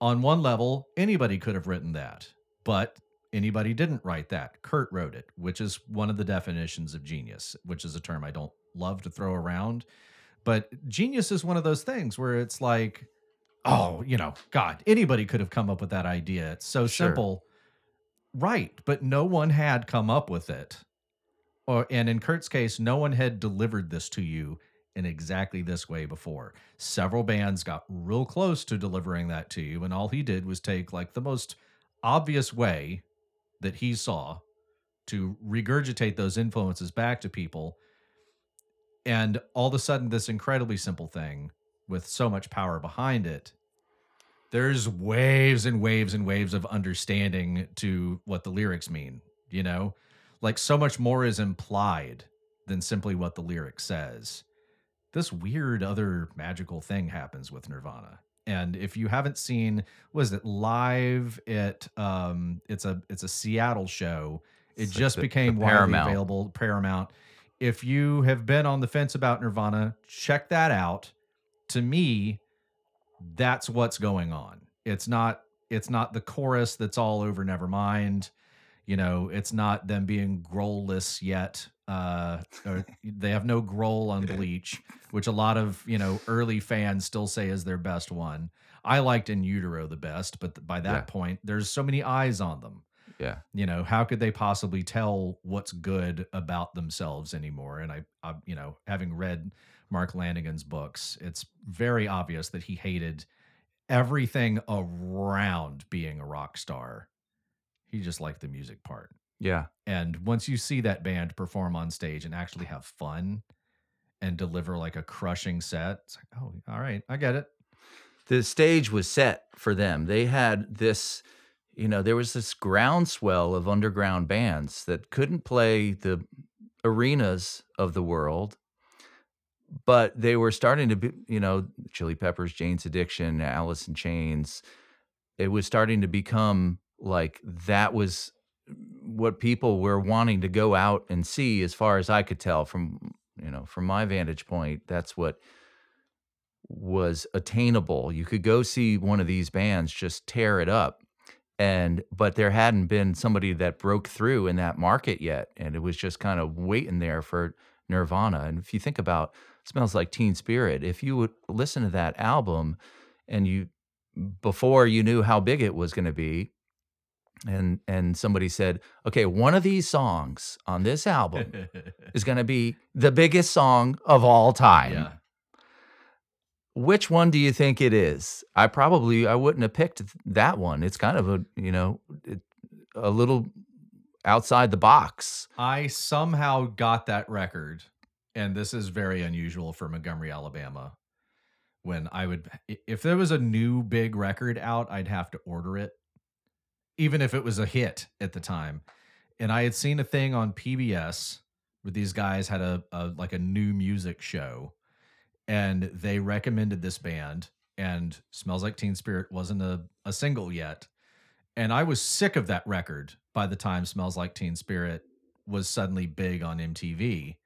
on one level, anybody could have written that, but anybody didn't write that. Kurt wrote it, which is one of the definitions of genius, which is a term I don't love to throw around. But genius is one of those things where it's like, oh, you know, God, anybody could have come up with that idea. It's so Sure. simple. Right, but no one had come up with it. Or and in Kurt's case, no one had delivered this to you in exactly this way before. Several bands got real close to delivering that to you, and all he did was take like the most obvious way that he saw to regurgitate those influences back to people. And all of a sudden, this incredibly simple thing with so much power behind it there's waves and waves and waves of understanding to what the lyrics mean, you know? Like so much more is implied than simply what the lyric says. This weird other magical thing happens with Nirvana. And if you haven't seen was it live at um it's a it's a Seattle show. It It's like just the- became the widely Paramount. available Paramount. If you have been on the fence about Nirvana, check that out. To me, that's what's going on. It's not it's not the chorus that's all over Nevermind. You know, it's not them being growlless yet. Uh, or they have no growl on Bleach, which a lot of you know early fans still say is their best one. I liked In Utero the best, but by that Yeah. point, there's so many eyes on them. Yeah. You know, how could they possibly tell what's good about themselves anymore? And I, I you know, having read Mark Lanegan's books, it's very obvious that he hated everything around being a rock star. He just liked the music part. Yeah. And once you see that band perform on stage and actually have fun and deliver like a crushing set, it's like, oh, all right, I get it. the stage was set for them. They had this, you know, there was this groundswell of underground bands that couldn't play the arenas of the world, but they were starting to be, you know, Chili Peppers, Jane's Addiction, Alice in Chains. It was starting to become like that was what people were wanting to go out and see as far as I could tell from, you know, from my vantage point. That's what was attainable. You could go see one of these bands just tear it up. And but there hadn't been somebody that broke through in that market yet. And it was just kind of waiting there for Nirvana. And if you think about Smells Like Teen Spirit, if you would listen to that album and you before you knew how big it was going to be, and and somebody said, okay, one of these songs on this album is going to be the biggest song of all time yeah. which one do you think it is? I probably I wouldn't have picked that one. It's kind of a you know it, a little outside the box. I somehow got that record, and this is very unusual for Montgomery, Alabama. When I would, if there was a new big record out, I'd have to order it, even if it was a hit at the time. And I had seen a thing on PBS where these guys had a, a like a new music show, and they recommended this band. And "Smells Like Teen Spirit" wasn't a, a single yet, and I was sick of that record by the time Smells Like Teen Spirit was suddenly big on MTV.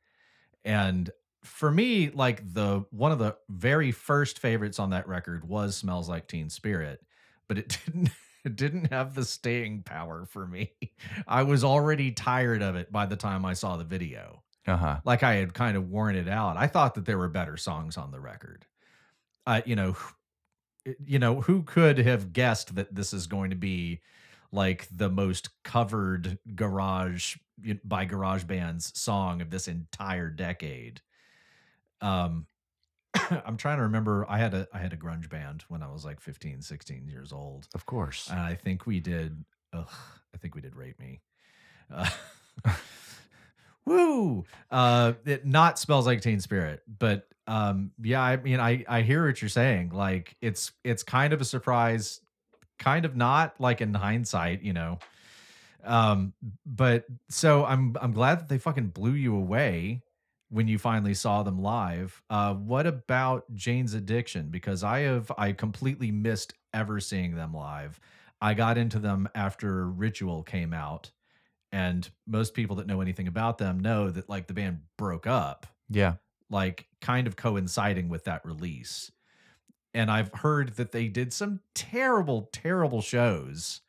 And for me, like the one of the very first favorites on that record was Smells Like Teen Spirit, but it didn't didn't have the staying power for me. I was already tired of it by the time I saw the video. Uh huh. Like I had kind of worn it out. I thought that there were better songs on the record. Uh, you know, you know, who could have guessed that this is going to be like the most covered garage by garage bands song of this entire decade? Um I'm trying to remember I had a I had a grunge band when I was like 15, 16 years old. Of course. And I think we did ugh, I think we did Rape Me. Uh, woo! Uh it not smells like teen spirit, but um yeah, I mean I I hear what you're saying. Like it's it's kind of a surprise, kind of not like in hindsight, you know. Um but so I'm I'm glad that they fucking blew you away when you finally saw them live. Uh what about Jane's Addiction because I have I completely missed ever seeing them live. I got into them after Ritual came out and most people that know anything about them know that like the band broke up yeah. like kind of coinciding with that release. And I've heard that they did some terrible, terrible shows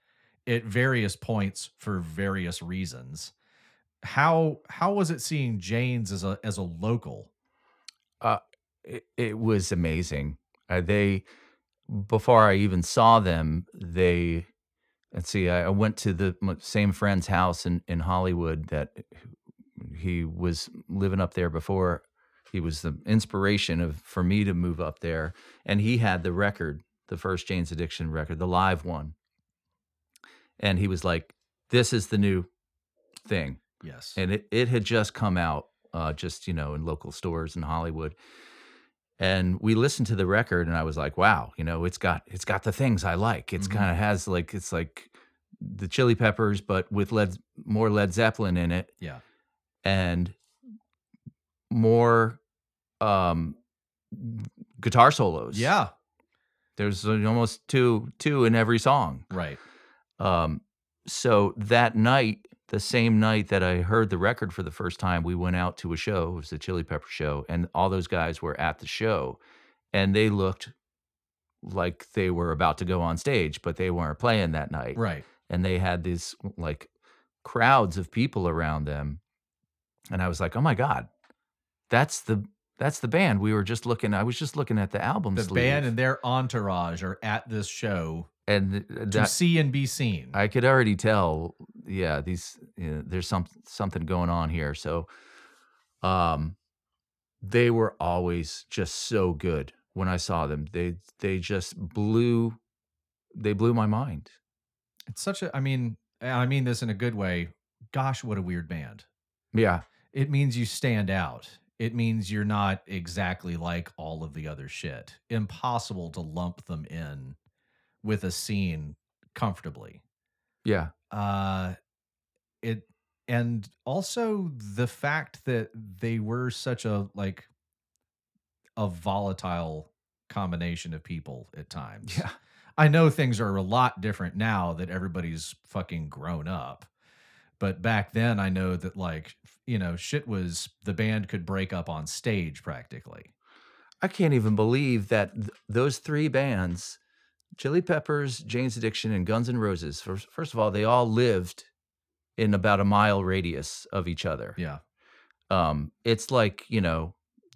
at various points for various reasons. How how was it seeing Jane's as a as a local? It, it was amazing. Uh, they before I even saw them, they let's see, I, I went to the same friend's house in in Hollywood that he was living up there before. He was the inspiration of for me to move up there, and he had the record, the first Jane's Addiction record, the live one. And he was like, "This is the new thing," Yes. and it it had just come out, uh, just you know, in local stores in Hollywood. And we listened to the record, and I was like, "Wow, you know, it's got it's got the things I like. It's Mhm. kind of has like it's like the Chili Peppers, but with Led more Led Zeppelin in it, yeah. and more um guitar solos. Yeah. there's uh, almost two two in every song. Right. Um, so that night, the same night that I heard the record for the first time, we went out to a show. It was the Chili Pepper show, and all those guys were at the show, and they looked like they were about to go on stage, but they weren't playing that night. Right. And they had these like crowds of people around them, and I was like, "Oh my god, that's the that's the band we were just looking." I was just looking at the album The sleeve, band and their entourage are at this show and th- to see and be seen. I could already tell, yeah, these you know, there's some something going on here. So, um, they were always just so good when I saw them. They they just blew, they blew my mind. it's such a. I mean, I mean this in a good way. Gosh, what a weird band. Yeah, It means you stand out. It means you're not exactly like all of the other shit. Impossible to lump them in with a scene comfortably. yeah, uh it and also the fact that they were such a like a volatile combination of people at times. Yeah, i know things are a lot different now that everybody's fucking grown up but back then i know that like you know shit was the band could break up on stage practically. I can't even believe that th- those three bands, Chili Peppers, Jane's Addiction, and Guns N' Roses. First, first of all, they all lived in about a mile radius of each other. yeah. Um it's like you know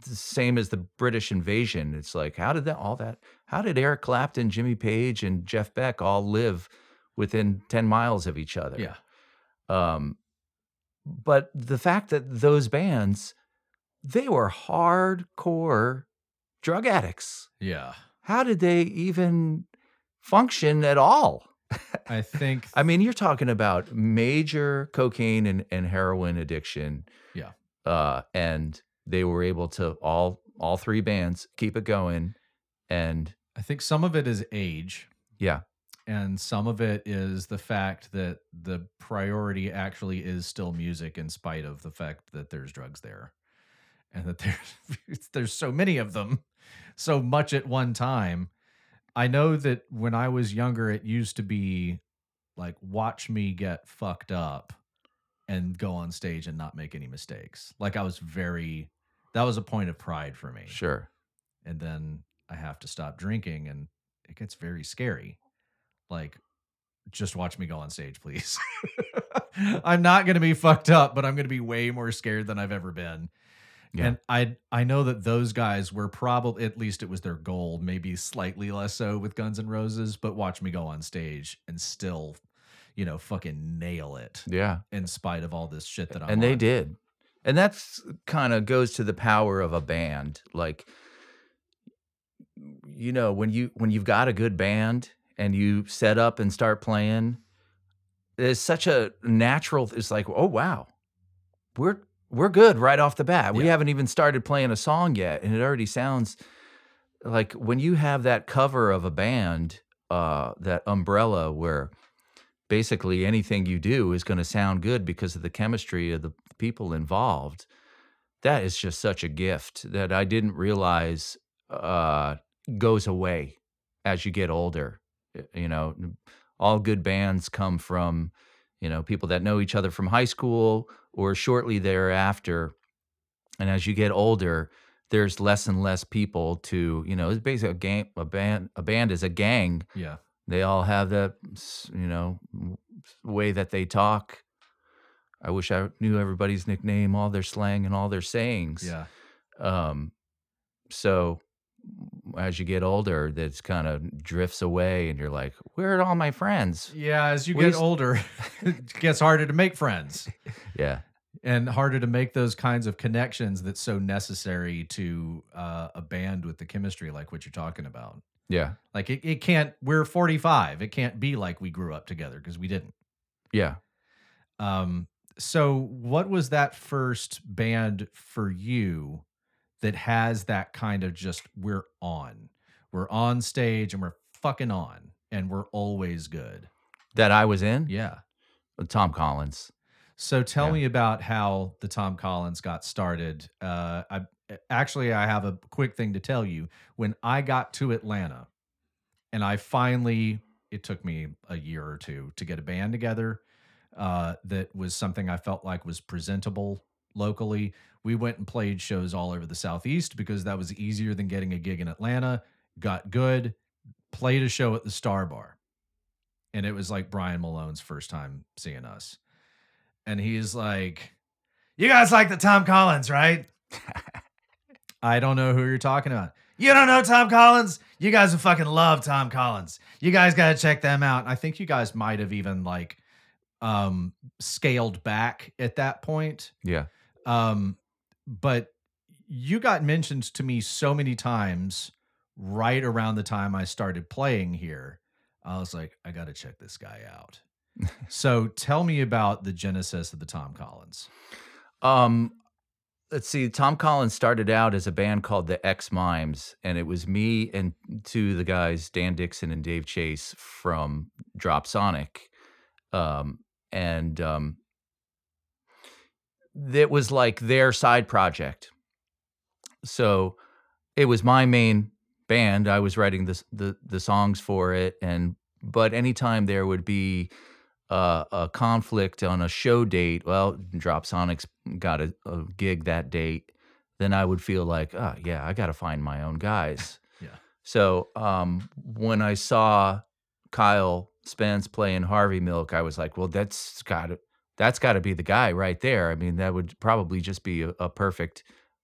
the same as the british invasion. It's like how did that all that how did eric clapton jimmy page and jeff beck all live within 10 miles of each other? Yeah. Um but the fact that those bands they were hardcore drug addicts. Yeah. How did they even function at all i think I mean, you're talking about major cocaine and, and heroin addiction. Yeah. Uh, and they were able to all all three bands keep it going. And i think some of it is age yeah, and some of it is the fact that the priority actually is still music in spite of the fact that there's drugs there and that there's there's so many of them so much at one time i know that when i was younger it used to be like watch me get fucked up and go on stage and not make any mistakes like i was very that was a point of pride for me sure. and then I have to stop drinking and it gets very scary. Like just watch me go on stage, please. I'm not going to be fucked up, but I'm going to be way more scared than I've ever been. Yeah. And I I know that those guys were probably at least it was their goal, maybe slightly less so with Guns N' Roses, but watch me go on stage and still, you know, fucking nail it Yeah. in spite of all this shit that I'm and they on. did. And that's kind of goes to the power of a band. Like, you know, when you when you've got a good band and you set up and start playing, there's such a natural. It's like, oh wow, we're we're good right off the bat. We Yeah. haven't even started playing a song yet, and it already sounds like when you have that cover of a band, uh, that umbrella where basically anything you do is going to sound good because of the chemistry of the people involved. That is just such a gift that I didn't realize uh, goes away as you get older. You know, all good bands come from, you know, people that know each other from high school or shortly thereafter. And as you get older, there's less and less people to, you know, it's basically a gang, a band, a band is a gang Yeah. they all have that you know way that they talk i wish i knew everybody's nickname all their slang and all their sayings Yeah. um so as you get older that kind of drifts away and you're like, where are all my friends? Yeah, as you We get used- older, it gets harder to make friends Yeah. and harder to make those kinds of connections that's so necessary to uh, a band with the chemistry like what you're talking about. Yeah. Like it, it can't, we're 45. It can't be like we grew up together because we didn't. Yeah. Um, so what was that first band for you that has that kind of just we're on, we're on stage and we're fucking on and we're always good. That I was in? Yeah. Tom Collins. So tell Yeah. me about how the Tom Collins got started. Uh, I actually I have a quick thing to tell you. When I got to Atlanta, and I finally, it took me a year or two to get a band together. Uh, that was something I felt like was presentable locally. We went and played shows all over the southeast because that was easier than getting a gig in Atlanta. Got good, played a show at the Star Bar, and it was like Brian Malone's first time seeing us and he's like, "You guys like the Tom Collins, right?" I don't know who you're talking about. You don't know Tom Collins? You guys would fucking love Tom Collins. You guys got to check them out. And I think you guys might have even like um scaled back at that point. Yeah. Um but you got mentioned to me so many times right around the time I started playing here. I was like, I got to check this guy out. so tell me about the genesis of the Tom Collins. Um, let's see. Tom Collins started out as a band called the X Mimes, and it was me and two of the guys, Dan Dixon and Dave Chase from Dropsonic. Um, and um, it was like their side project. So it was my main band. I was writing the the, the songs for it, and but anytime there would be uh, a conflict on a show date, well, Dropsonic's got a, a gig that date, then I would feel like, oh yeah, I got to find my own guys. Yeah. So um, when I saw Kyle Spence playing Harvey Milk, I was like, well, that's got to that's got to be the guy right there. I mean, that would probably just be a, a perfect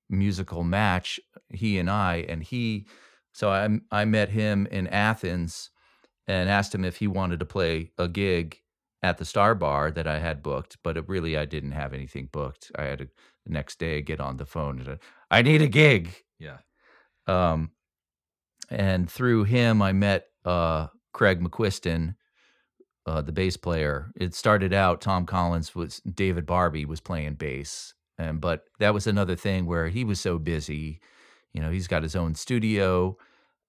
musical match, he and I. And he, so I I met him in Athens and asked him if he wanted to play a gig at the Star Bar that I had booked, but it really I didn't have anything booked. I had to the next day get on the phone and uh, I need a gig. Yeah. Um, and through him, I met uh, Craig McQuiston, uh, the bass player. It started out Tom Collins was David Barbe was playing bass, and but that was another thing where he was so busy. You know, he's got his own studio,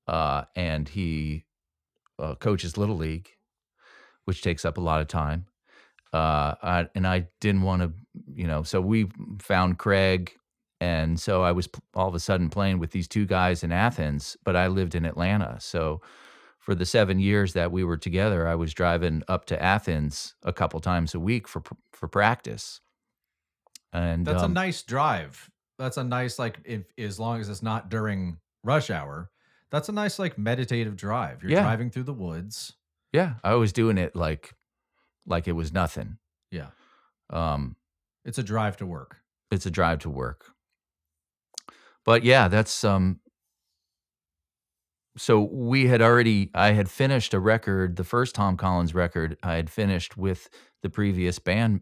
uh, and he uh, coaches little league, which takes up a lot of time. Uh, I, and I didn't want to, you know, so we found Craig and so I was all of a sudden playing with these two guys in Athens, but I lived in Atlanta. So for the seven years that we were together, I was driving up to Athens a couple times a week for for practice. And That's um, a nice drive. That's a nice like if as long as it's not during rush hour. That's a nice like meditative drive. You're Yeah. driving through the woods. yeah, I was doing it like like it was nothing. Yeah. Um, It's a drive to work. it's a drive to work. But yeah, that's um so we had already I had finished a record, the first Tom Collins record I had finished with the previous band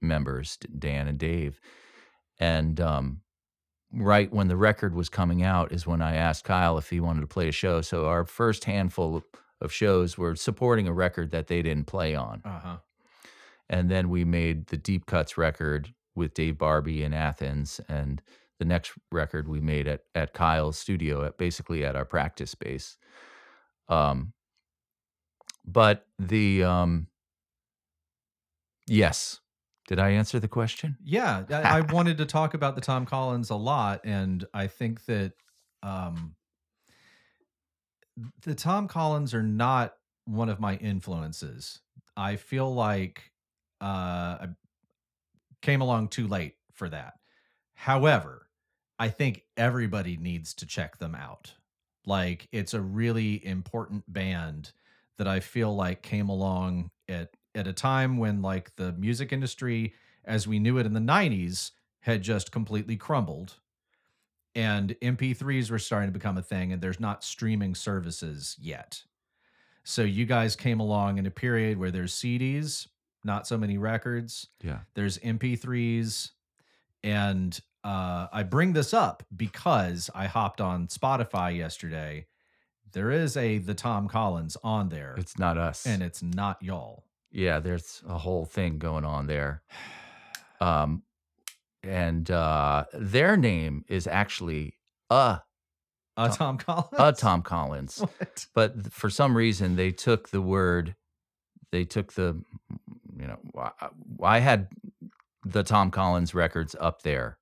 members, Dan and Dave. And um right when the record was coming out is when I asked Kyle if he wanted to play a show. So our first handful of- shows were supporting a record that they didn't play on Uh-huh. and then we made the deep cuts record with dave barbe in athens and the next record we made at, at kyle's studio at basically at our practice space um but the um yes did i answer the question Yeah, I, I wanted to talk about the Tom Collins a lot, and I think that um, the Tom Collins are not one of my influences. I feel like uh, I came along too late for that. However, I think everybody needs to check them out. Like, it's a really important band that I feel like came along at at a time when like the music industry as we knew it in the 90s had just completely crumbled and MP3s were starting to become a thing, and there's not streaming services yet. So you guys came along in a period where there's CDs, not so many records. Yeah. There's MP3s, and uh, I bring this up because I hopped on Spotify yesterday. There is a the Tom Collins on there, It's not us. and it's not y'all. yeah, there's a whole thing going on there. Um, and uh, their name is actually uh Uh, Tom- Tom Collins. uh Tom Collins, What? but for some reason they took the word, they took the, you know, I- I had the Tom Collins records up there,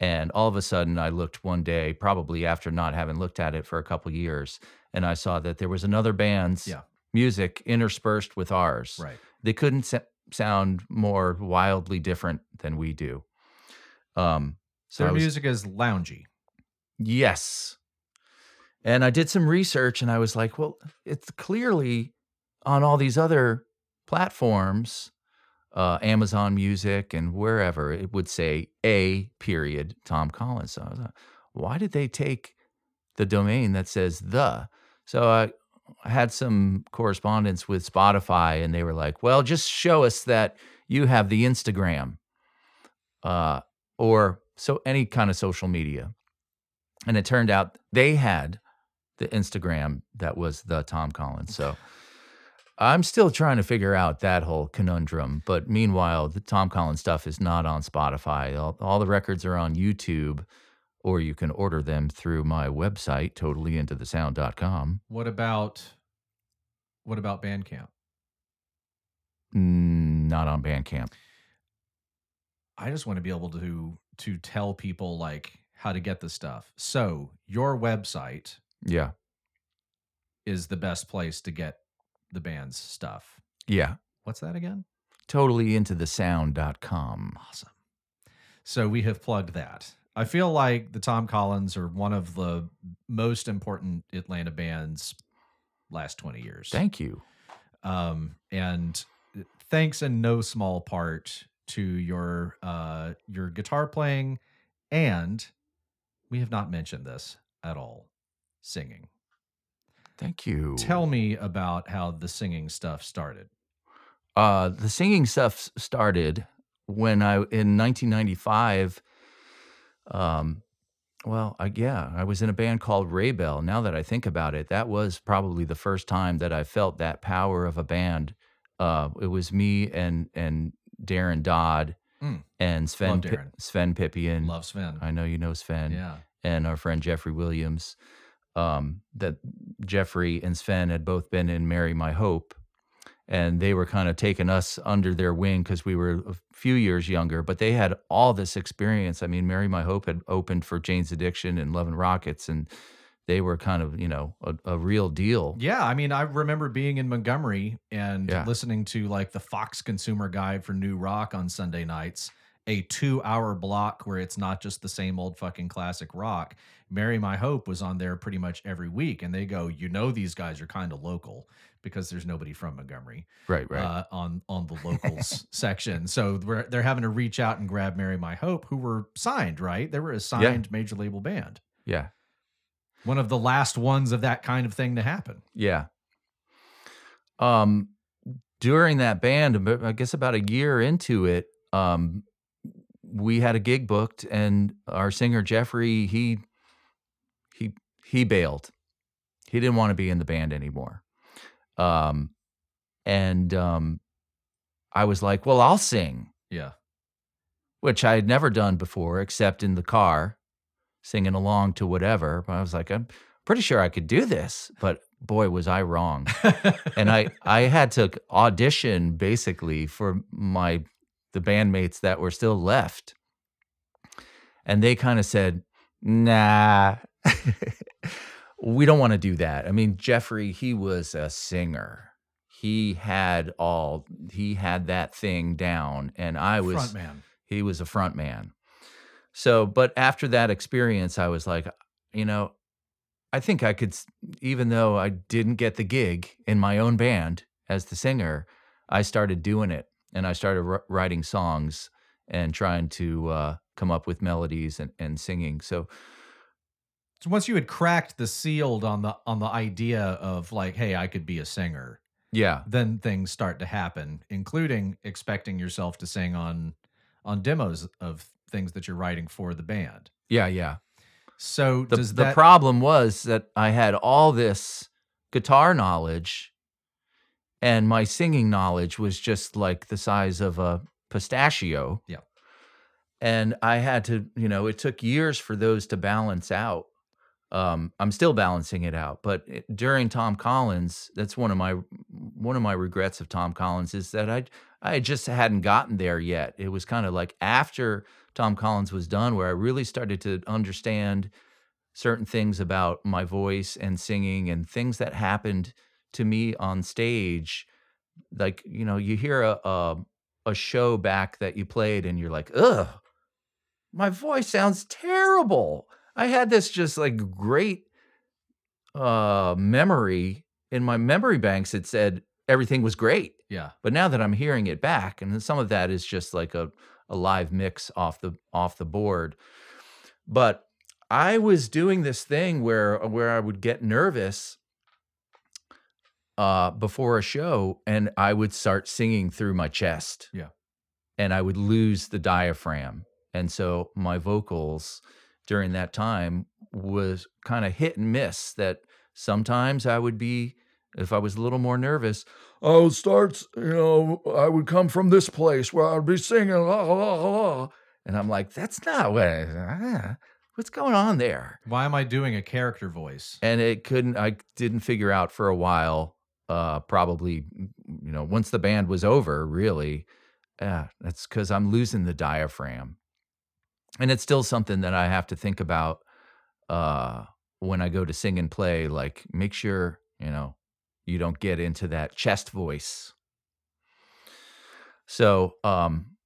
and all of a sudden I looked one day, probably after not having looked at it for a couple years, and I saw that there was another band's Yeah. music interspersed with ours Right. they couldn't sa- sound more wildly different than we do. Um, so Their was- music is loungy. yes, and I did some research, and I was like, well, it's clearly on all these other platforms, uh, Amazon Music and wherever it would say a period Tom Collins. So I was like, why did they take the domain that says the? So I, had some correspondence with Spotify, and they were like, "Well, just show us that you have the Instagram, uh, or so any kind of social media." And it turned out they had the Instagram that was the Tom Collins. So I'm still trying to figure out that whole conundrum. But meanwhile, the Tom Collins stuff is not on Spotify. All, all the records are on YouTube, or you can order them through my website, totallyintothesound.com. What about what about Bandcamp? Mm, not on Bandcamp. I just want to be able to to tell people like how to get the stuff. So your website Yeah. is the best place to get the band's stuff. Yeah. What's that again? Totallyintothesound.com. Awesome. So we have plugged that. I feel like the Tom Collins are one of the most important Atlanta bands last 20 years. Thank you. um, and thanks in no small part to your uh, your guitar playing, and we have not mentioned this at all, singing. Thank you. Tell me about how the singing stuff started. Uh, the singing stuff started when I in 1995. Um, well, I, yeah, I was in a band called Ray Bell. Now that I think about it, that was probably the first time that I felt that power of a band. Uh, it was me and and Darren Dodd Mm. and Sven Love Pi- Darren. Sven Pippian. Love Sven. I know you know Sven. yeah. and our friend Jeffrey Williams. Um, that Jeffrey and Sven had both been in "Mary My Hope," and they were kind of taking us under their wing because we were a few years younger. But they had all this experience. I mean, Mary My Hope" had opened for Jane's Addiction and Love and Rockets, and they were kind of you know a, a real deal. Yeah, I mean, I remember being in Montgomery and Yeah. listening to like the Fox Consumer Guide for New Rock on Sunday nights, a two hour block where it's not just the same old fucking classic rock. Mary My Hope was on there pretty much every week. And they go, you know, these guys are kind of local because there's nobody from Montgomery Right, right. uh, on on the locals section. So we're, they're having to reach out and grab Mary My Hope, who were signed, right? They were a signed major label band. yeah, One of the last ones of that kind of thing to happen. Yeah. Um, during that band, I guess about a year into it, um, we had a gig booked, and our singer Jeffrey he he he bailed. He didn't want to be in the band anymore. Um, and um, I was like, "Well, I'll sing," Yeah. which I had never done before, except in the car, singing along to whatever. But I was like, "I'm pretty sure I could do this," but boy, was I wrong and I I had to audition basically for my the bandmates that were still left, and they kind of said, "Nah, we don't want to do that." I mean, Jeffrey, he was a singer. He had all he had that thing down, and I was front man. he was a front man. So, but after that experience, I was like, you know, I think I could, even though I didn't get the gig in my own band as the singer, I started doing it and I started wr- writing songs and trying to uh, come up with melodies and, and singing. So, So once you had cracked the sealed on the on the idea of like, hey, I could be a singer, Yeah. then things start to happen, including expecting yourself to sing on on demos of things that you're writing for the band. Yeah, yeah. So The the that problem was that I had all this guitar knowledge and my singing knowledge was just like the size of a pistachio. Yeah. And I had to, you know, it took years for those to balance out. Um, I'm still balancing it out, but it, during Tom Collins, that's one of my one of my regrets of Tom Collins is that I I just hadn't gotten there yet. It was kind of like after Tom Collins was done where I really started to understand certain things about my voice and singing and things that happened to me on stage like you know you hear a a, a show back that you played and you're like ugh my voice sounds terrible. I had this just like great uh memory. In my memory banks it said everything was great. Yeah. but now that i'm hearing it back and some of that is just like a, a live mix off the off the board. But i was doing this thing where where i would get nervous uh before a show and i would start singing through my chest Yeah. and i would lose the diaphragm and so my vocals during that time was kind of hit and miss that sometimes i would be if i was a little more nervous I would start, you know, I would come from this place where I'd be singing, la, la, la. and I'm like, that's not what, ah, what's going on there? Why am I doing a character voice? And it couldn't, I didn't figure out for a while, uh, probably, you know, once the band was over, really, yeah, that's because I'm losing the diaphragm. And it's still something that I have to think about uh, when I go to sing and play, like, make sure, you know, you don't get into that chest voice. So, um,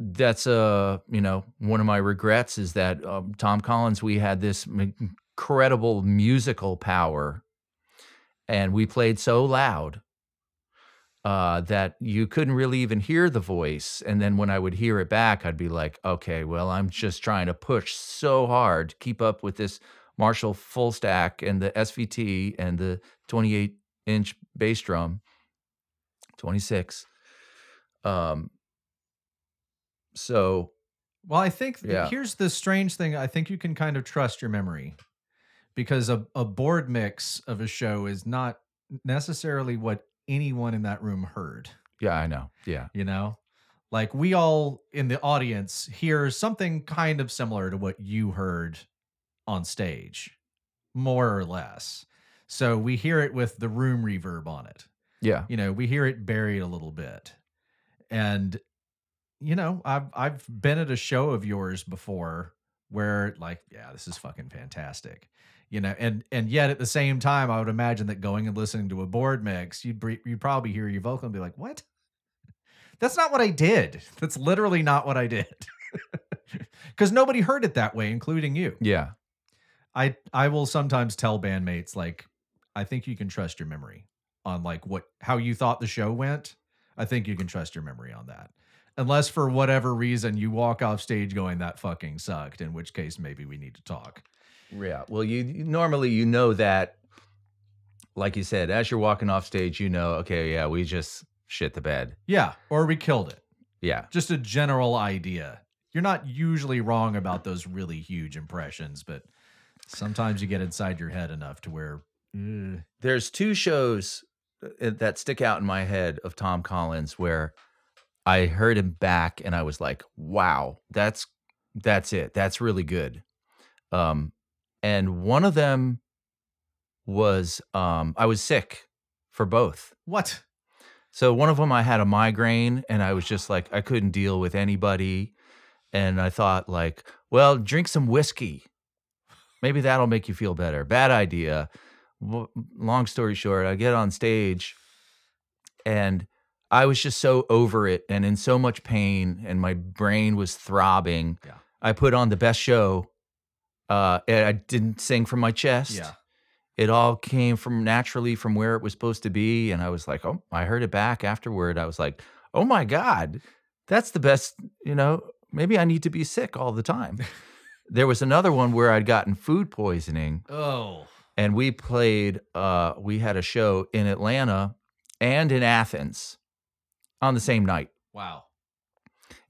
that's uh, you know, one of my regrets is that um, Tom Collins, we had this incredible musical power, and we played so loud uh, that you couldn't really even hear the voice. And then when I would hear it back, I'd be like, okay, well, I'm just trying to push so hard to keep up with this Marshall full stack and the SVT and the 28 inch bass drum, 26. Um, so Well, I think Yeah. here's the strange thing. I think you can kind of trust your memory because a, a board mix of a show is not necessarily what anyone in that room heard. yeah, I know. Yeah. You know, like we all in the audience hear something kind of similar to what you heard on stage, more or less. So we hear it with the room reverb on it. Yeah. You know, we hear it buried a little bit. And you know, I've I've been at a show of yours before where like, yeah, this is fucking fantastic. You know, and and yet at the same time, I would imagine that going and listening to a board mix, you'd bre- you'd probably hear your vocal and be like, "What? That's not what I did. That's literally not what I did." Because nobody heard it that way, including you. Yeah. I I will sometimes tell bandmates like, I think you can trust your memory on like what how you thought the show went. I think you can trust your memory on that. Unless for whatever reason you walk off stage going that fucking sucked, in which case maybe we need to talk. Yeah. Well, you, normally you know that, like you said, as you're walking off stage, you know, okay, yeah, we just shit the bed. Yeah, or we killed it. Yeah. Just a general idea. You're not usually wrong about those really huge impressions, but sometimes you get inside your head enough to where "Ugh." There's two shows uh, that stick out in my head of Tom Collins where I heard him back and I was like, wow, that's that's it. That's really good. Um, and one of them was um, I was sick for both. what? So one of them, I had a migraine, and I was just like, I couldn't deal with anybody, and I thought like, well, drink some whiskey, maybe that'll make you feel better. Bad idea. Long story short, I get on stage, and I was just so over it and in so much pain, and my brain was throbbing. Yeah. I put on the best show. Uh, I didn't sing from my chest Yeah. it all came from naturally from where it was supposed to be and i was like oh i heard it back afterward i was like oh my god that's the best you know maybe i need to be sick all the time there was another one where I'd gotten food poisoning Oh. and we played uh we had a show in Atlanta and in Athens on the same night Wow.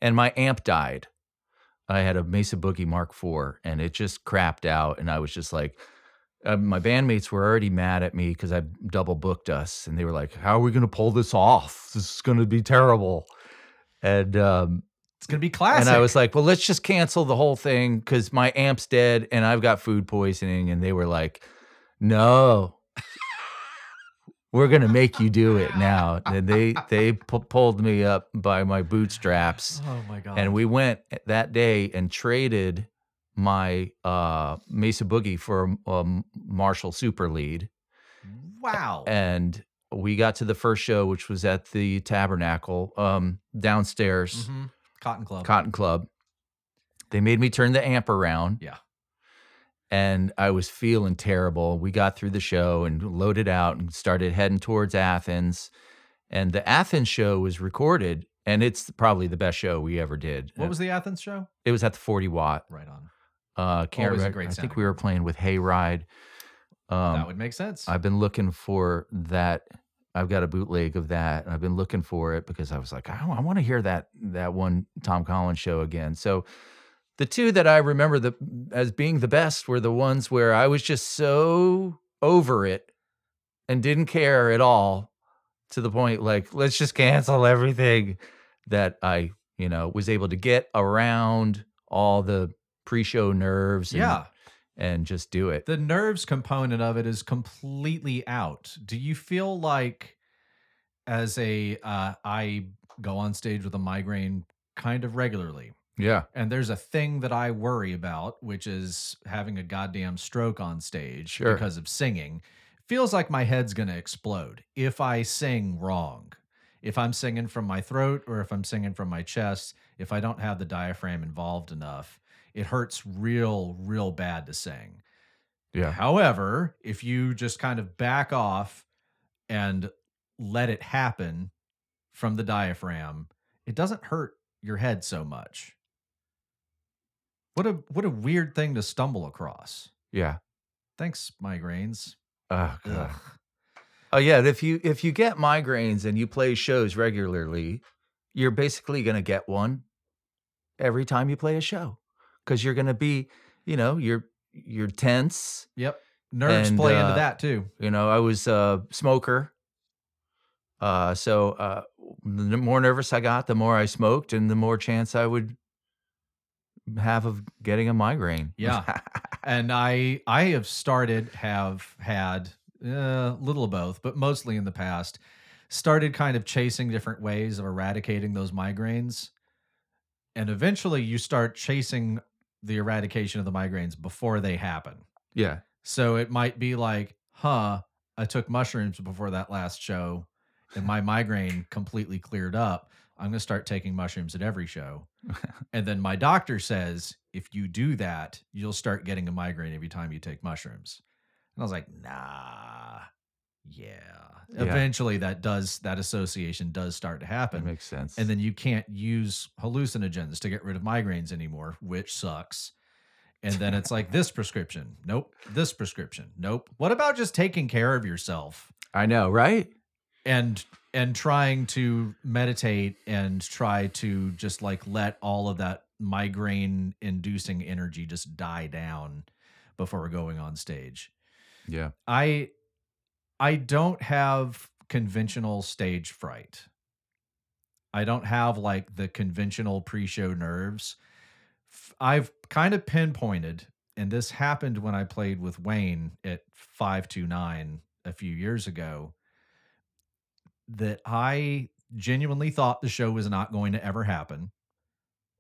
and my amp died. I had a Mesa Boogie Mark IV and it just crapped out and I was just like uh, my bandmates were already mad at me because I double booked us, and they were like, "How are we going to pull this off? This is going to be terrible." And um, It's gonna be classic. and I was like, "Well, let's just cancel the whole thing because my amp's dead and I've got food poisoning." And they were like, "No, we're going to make you do it now." And they they pu- pulled me up by my bootstraps, oh my god. and we went that day and traded my uh, Mesa Boogie for a, a Marshall Super Lead, wow. and we got to the first show, which was at the Tabernacle um, downstairs. Mhm. Cotton Club. Cotton Club. They made me turn the amp around. Yeah. And I was feeling terrible. We got through the show and loaded out and started heading towards Athens. And the Athens show was recorded, and it's probably the best show we ever did. what was the Athens show? it was at the 40 watt. Right on. Uh, can't Always great I think we were playing with Hayride. Um, that would make sense. I've been looking for that. I've got a bootleg of that. and I've been looking for it because I was like, I, I want to hear that that one Tom Collins show again. So the two that I remember the as being the best were the ones where I was just so over it and didn't care at all to the point like let's just cancel everything that I, you know, was able to get around all the pre-show nerves and, yeah. and just do it. The nerves component of it is completely out. Do you feel like as a uh, I go on stage with a migraine kind of regularly? Yeah. And there's a thing that I worry about, which is having a goddamn stroke on stage Sure. because of singing. Feels like my head's going to explode if I sing wrong. If I'm singing from my throat or if I'm singing from my chest, if I don't have the diaphragm involved enough, it hurts real, real bad to sing. Yeah. However, if you just kind of back off and let it happen from the diaphragm, it doesn't hurt your head so much. What a what a weird thing to stumble across. Yeah. Thanks, migraines. Oh god. Ugh. Oh yeah, if you if you get migraines and you play shows regularly, you're basically going to get one every time you play a show cuz you're going to be, you know, you're you're tense. Yep. Nerves And, play uh, into that too. You know, I was a smoker. Uh so uh the more nervous I got, the more I smoked and the more chance I would have of getting a migraine. Yeah. and I I have started have had a little of both, but mostly in the past started kind of chasing different ways of eradicating those migraines. And eventually you start chasing the eradication of the migraines before they happen. yeah. So it might be like, huh, I took mushrooms before that last show and my migraine completely cleared up. I'm going to start taking mushrooms at every show. and then my doctor says, if you do that, you'll start getting a migraine every time you take mushrooms. And I was like, nah, yeah. Yeah. Eventually that does, that association does start to That happen. makes sense. And then you can't use hallucinogens to get rid of migraines anymore, which sucks. And then it's like this prescription. Nope. This prescription. Nope. What about just taking care of yourself I know, right? and and trying to meditate and try to just like let all of that migraine inducing energy just die down before going on stage. Yeah. I I don't have conventional stage fright. I don't have like the conventional pre-show nerves. I've kind of pinpointed and this happened when I played with Wayne at 529 a few years ago that I genuinely thought the show was not going to ever happen.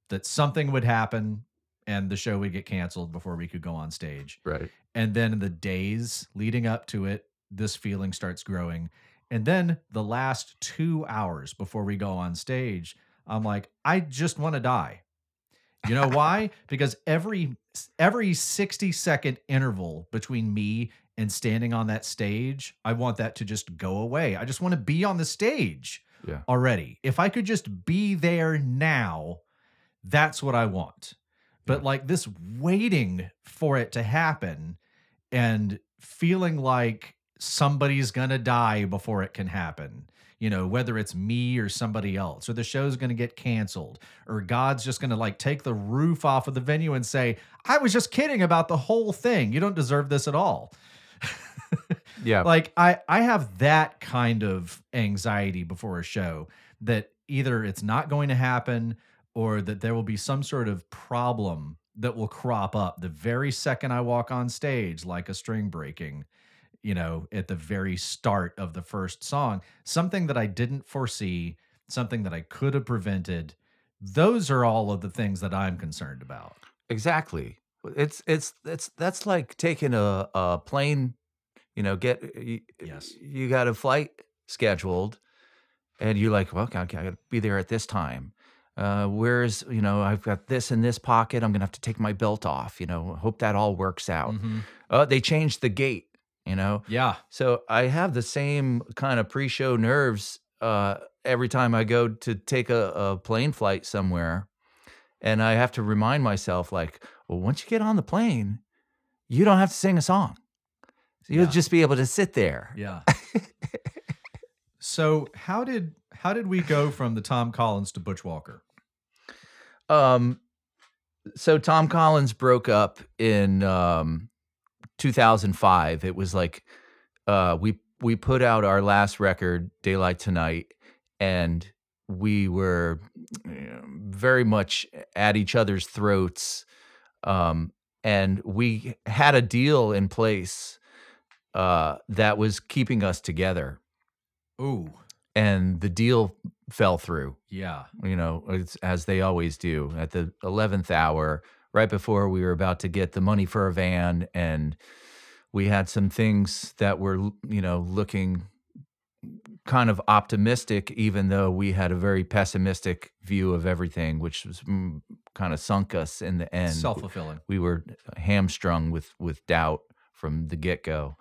That something would happen and the show would get canceled before we could go on stage. Right. And then in the days leading up to it, this feeling starts growing. And then the last two hours before we go on stage, I'm like, I just want to die. You know why? because every every 60 second interval between me and standing on that stage, I want that to just go away. I just want to be on the stage Yeah. already. If I could just be there now, that's what I want. but like this waiting for it to happen and feeling like somebody's gonna die before it can happen you know whether it's me or somebody else or the show's gonna get canceled or god's just gonna like take the roof off of the venue and say i was just kidding about the whole thing you don't deserve this at all Yeah. like i i have that kind of anxiety before a show that either it's not going to happen or that there will be some sort of problem that will crop up the very second i walk on stage like a string breaking you know at the very start of the first song something that i didn't foresee something that i could have prevented those are all of the things that i'm concerned about Exactly. It's it's it's that's like taking a a plane, you know, get you, Yes. you got a flight scheduled and you're like, well, okay, I got to be there at this time. Uh, where's, you know, I've got this in this pocket. I'm to have to take my belt off, you know, hope that all works out. Mhm. Oh, they changed the gate, you know? yeah So I have the same kind of pre-show nerves uh, every time I go to take a, a plane flight somewhere, and I have to remind myself, like, well, once you get on the plane, you don't have to sing a song. So You'll Yeah. just be able to sit there. Yeah. so how did how did we go from the Tom Collins to Butch Walker? Um, so Tom Collins broke up in um, 2005. It was like uh, we we put out our last record, Daylight Tonight, and we were very much at each other's throats. Um, and we had a deal in place uh, that was keeping us together, Ooh, and the deal fell through yeah. you know, it's, as they always do at the 11th hour, right before we were about to get the money for a van. And we had some things that were, you know, looking kind of optimistic, even though we had a very pessimistic view of everything, which was mm, kind of sunk us in the end. Self fulfilling. we were hamstrung with with doubt from the get go.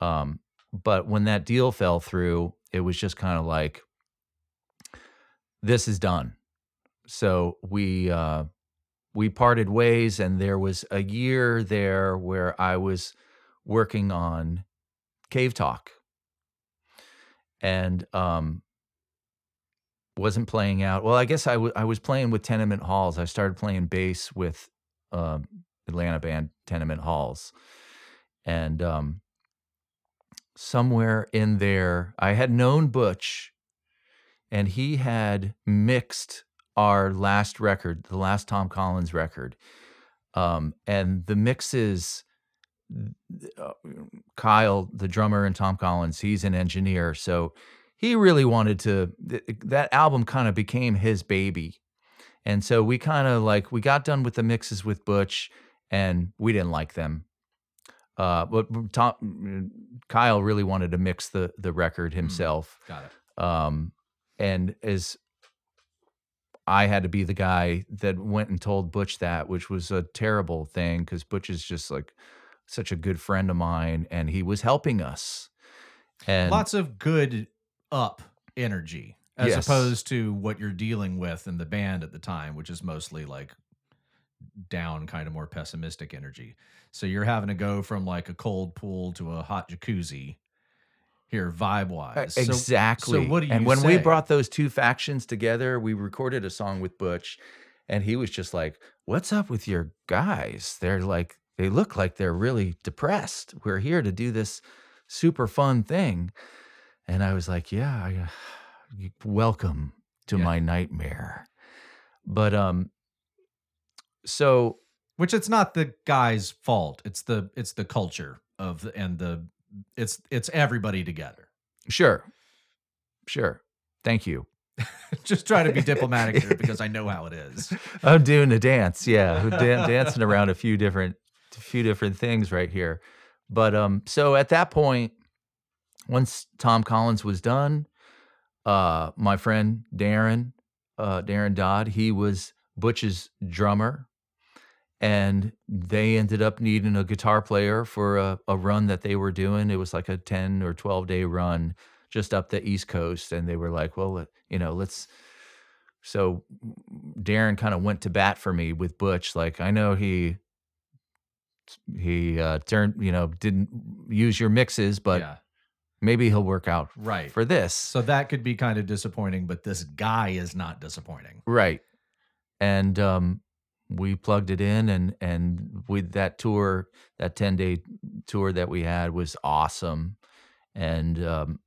Um, but when that deal fell through, it was just kind of like, this is done. So we uh, we parted ways, and there was a year there where I was working on Cave Talk, and um, wasn't playing out. Well, I guess I I was playing with Tenement Halls. I started playing bass with um, Atlanta band Tenement Halls, and um, somewhere in there, I had known Butch, and he had mixed our last record, the last Tom Collins record, um, and the mixes. Uh, Kyle, the drummer, and Tom Collins, he's an engineer, so he really wanted to. th- That album kind of became his baby, and so we kind of like we got done with the mixes with Butch, and we didn't like them. Uh, but Tom, Kyle really wanted to mix the the record himself, Got it. um, and as I had to be the guy that went and told Butch that, which was a terrible thing because Butch is just like such a good friend of mine, and he was helping us. And Lots of good up energy as Yes. opposed to what you're dealing with in the band at the time, which is mostly like down, kind of more pessimistic energy. So you're having to go from like a cold pool to a hot jacuzzi here, vibe wise. Exactly. So what do you and when we brought those two factions together, we recorded a song with Butch, and he was just like, "What's up with your guys? They're like, they look like they're really depressed. We're here to do this super fun thing." And I was like, "Yeah, I, uh, welcome to Yeah. my nightmare." But um, so which it's not the guy's fault. It's the it's the culture of the, and the it's it's everybody together. sure, sure, thank you. Just try to be diplomatic here because I know how it is. I'm doing a dance, yeah, dan- dancing around a few different, a few different things right here. But um, so at that point, once Tom Collins was done, uh, my friend Darren, uh, Darren Dodd, he was Butch's drummer, and they ended up needing a guitar player for a, a run that they were doing. It was like a ten or twelve day run just up the East Coast, and they were like, "Well, you know, let's." so Darren kind of went to bat for me with Butch. Like I know he he uh, turned, you know, didn't use your mixes, but yeah, maybe he'll work out right. for this. so that could be kind of disappointing, but this guy is not disappointing. Right. And um we plugged it in and and with that tour, that 10-day tour that we had was awesome. And um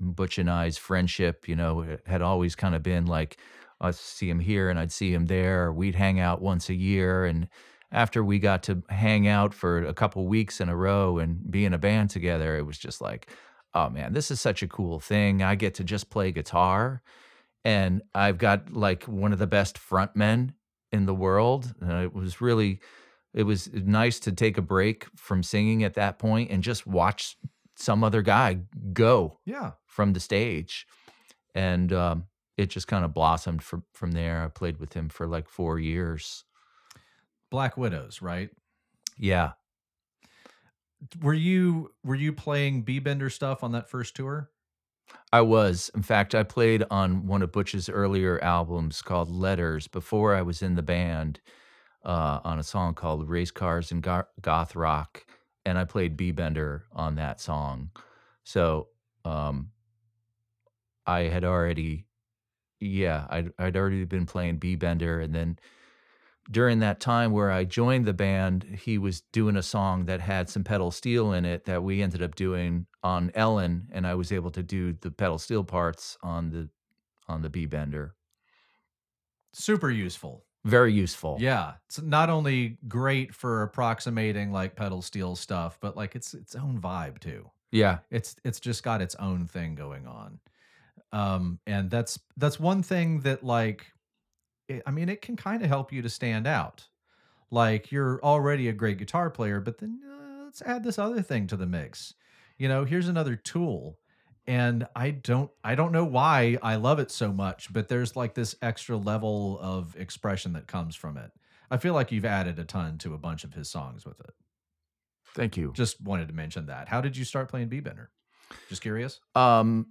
Butch and I's friendship, you know, had always kind of been like I'd see him here and I'd see him there. We'd hang out once a year and after we got to hang out for a couple weeks in a row and be in a band together, it was just like, oh man, this is such a cool thing. I get to just play guitar and I've got like one of the best frontmen in the world. And it was really, it was nice to take a break from singing at that point and just watch some other guy go Yeah. from the stage. And um, it just kind of blossomed from from there. I played with him for like four years. Black Widows, right? Yeah. Were you were you playing B Bender stuff on that first tour? I was. In fact, I played on one of Butch's earlier albums called Letters before I was in the band uh, on a song called Race Cars and Go- Goth Rock. And I played B Bender on that song. So um, I had already, yeah, I'd, I'd already been playing B Bender. And then during that time where I joined the band, he was doing a song that had some pedal steel in it that we ended up doing on Ellen, and I was able to do the pedal steel parts on the on the B bender. Super useful. Very useful. Yeah, it's not only great for approximating like pedal steel stuff, but like it's its own vibe too. Yeah. It's it's just got its own thing going on. Um and that's that's one thing that like it, I mean it can kind of help you to stand out. Like you're already a great guitar player, but then uh, let's add this other thing to the mix. You know, here's another tool and I don't I don't know why I love it so much, but there's like this extra level of expression that comes from it. I feel like you've added a ton to a bunch of his songs with it. Thank you. Just wanted to mention that. How did you start playing B Bender? Just curious. Um,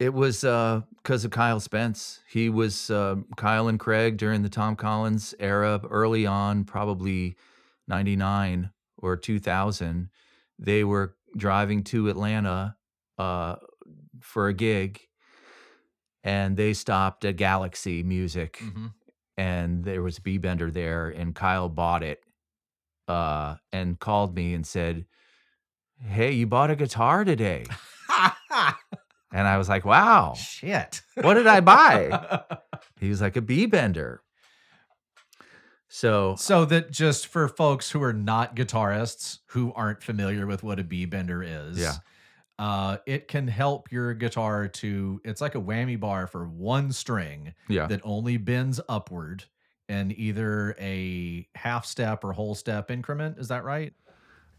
it was uh because of Kyle Spence. He was uh, Kyle and Craig during the Tom Collins era, early on, probably '99 or 2000. They were driving to Atlanta uh, for a gig, and they stopped at Galaxy Music, Mm-hmm. and there was a B Bender there, and Kyle bought it, uh, and called me and said, "Hey, you bought a guitar today." And I was like, wow, Shit. what did I buy? he was like, a B bender. So, so that just for folks who are not guitarists who aren't familiar with what a B bender is, Yeah. uh, it can help your guitar to. It's like a whammy bar for one string yeah. that only bends upward in either a half step or whole step increment. Is that right?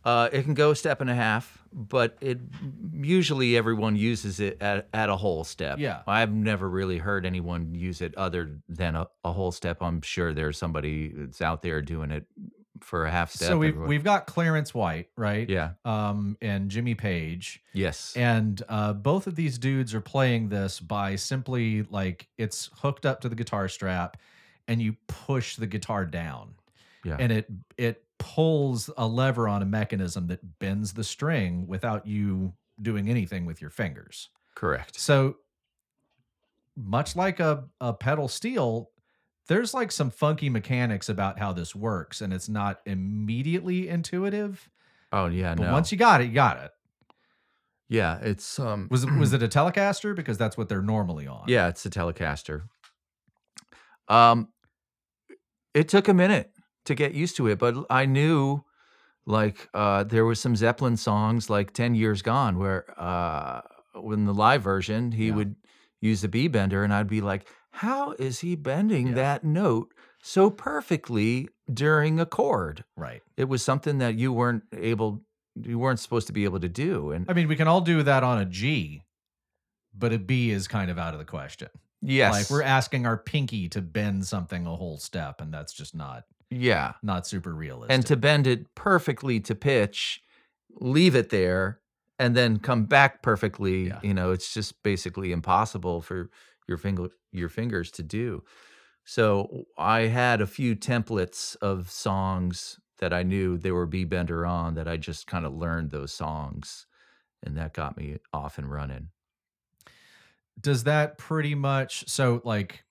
Uh, it can go a step and a half, but it usually everyone uses it at, at a whole step. Yeah. I've never really heard anyone use it other than a, a whole step. I'm sure there's somebody that's out there doing it for a half step. so we've everyone- we've got Clarence White, right? yeah. Um, and Jimmy Page. Yes. And uh, both of these dudes are playing this by simply like it's hooked up to the guitar strap, and you push the guitar down, yeah. and it it pulls a lever on a mechanism that bends the string without you doing anything with your fingers. Correct. So much like a, a pedal steel, there's like some funky mechanics about how this works, and it's not immediately intuitive. Oh yeah. But no. once you got it, you got it. yeah. It's um. Was it was it a Telecaster? Because that's what they're normally on. Yeah, it's a Telecaster. Um, it took a minute to get used to it, but I knew, like, uh, there was some Zeppelin songs, like Ten Years Gone, where uh, when the live version, he Yeah. would use the B bender, and I'd be like, "How is he bending Yeah. that note so perfectly during a chord?" Right. It was something that you weren't able, you weren't supposed to be able to do, and I mean, we can all do that on a G, but a B is kind of out of the question. yes, Like we're asking our pinky to bend something a whole step, and that's just not yeah. not super realistic. and to bend it perfectly to pitch, leave it there, and then come back perfectly. Yeah. You know, it's just basically impossible for your finger your fingers to do. So I had a few templates of songs that I knew they were B bender on that I just kind of learned those songs and that got me off and running. Does that pretty much so like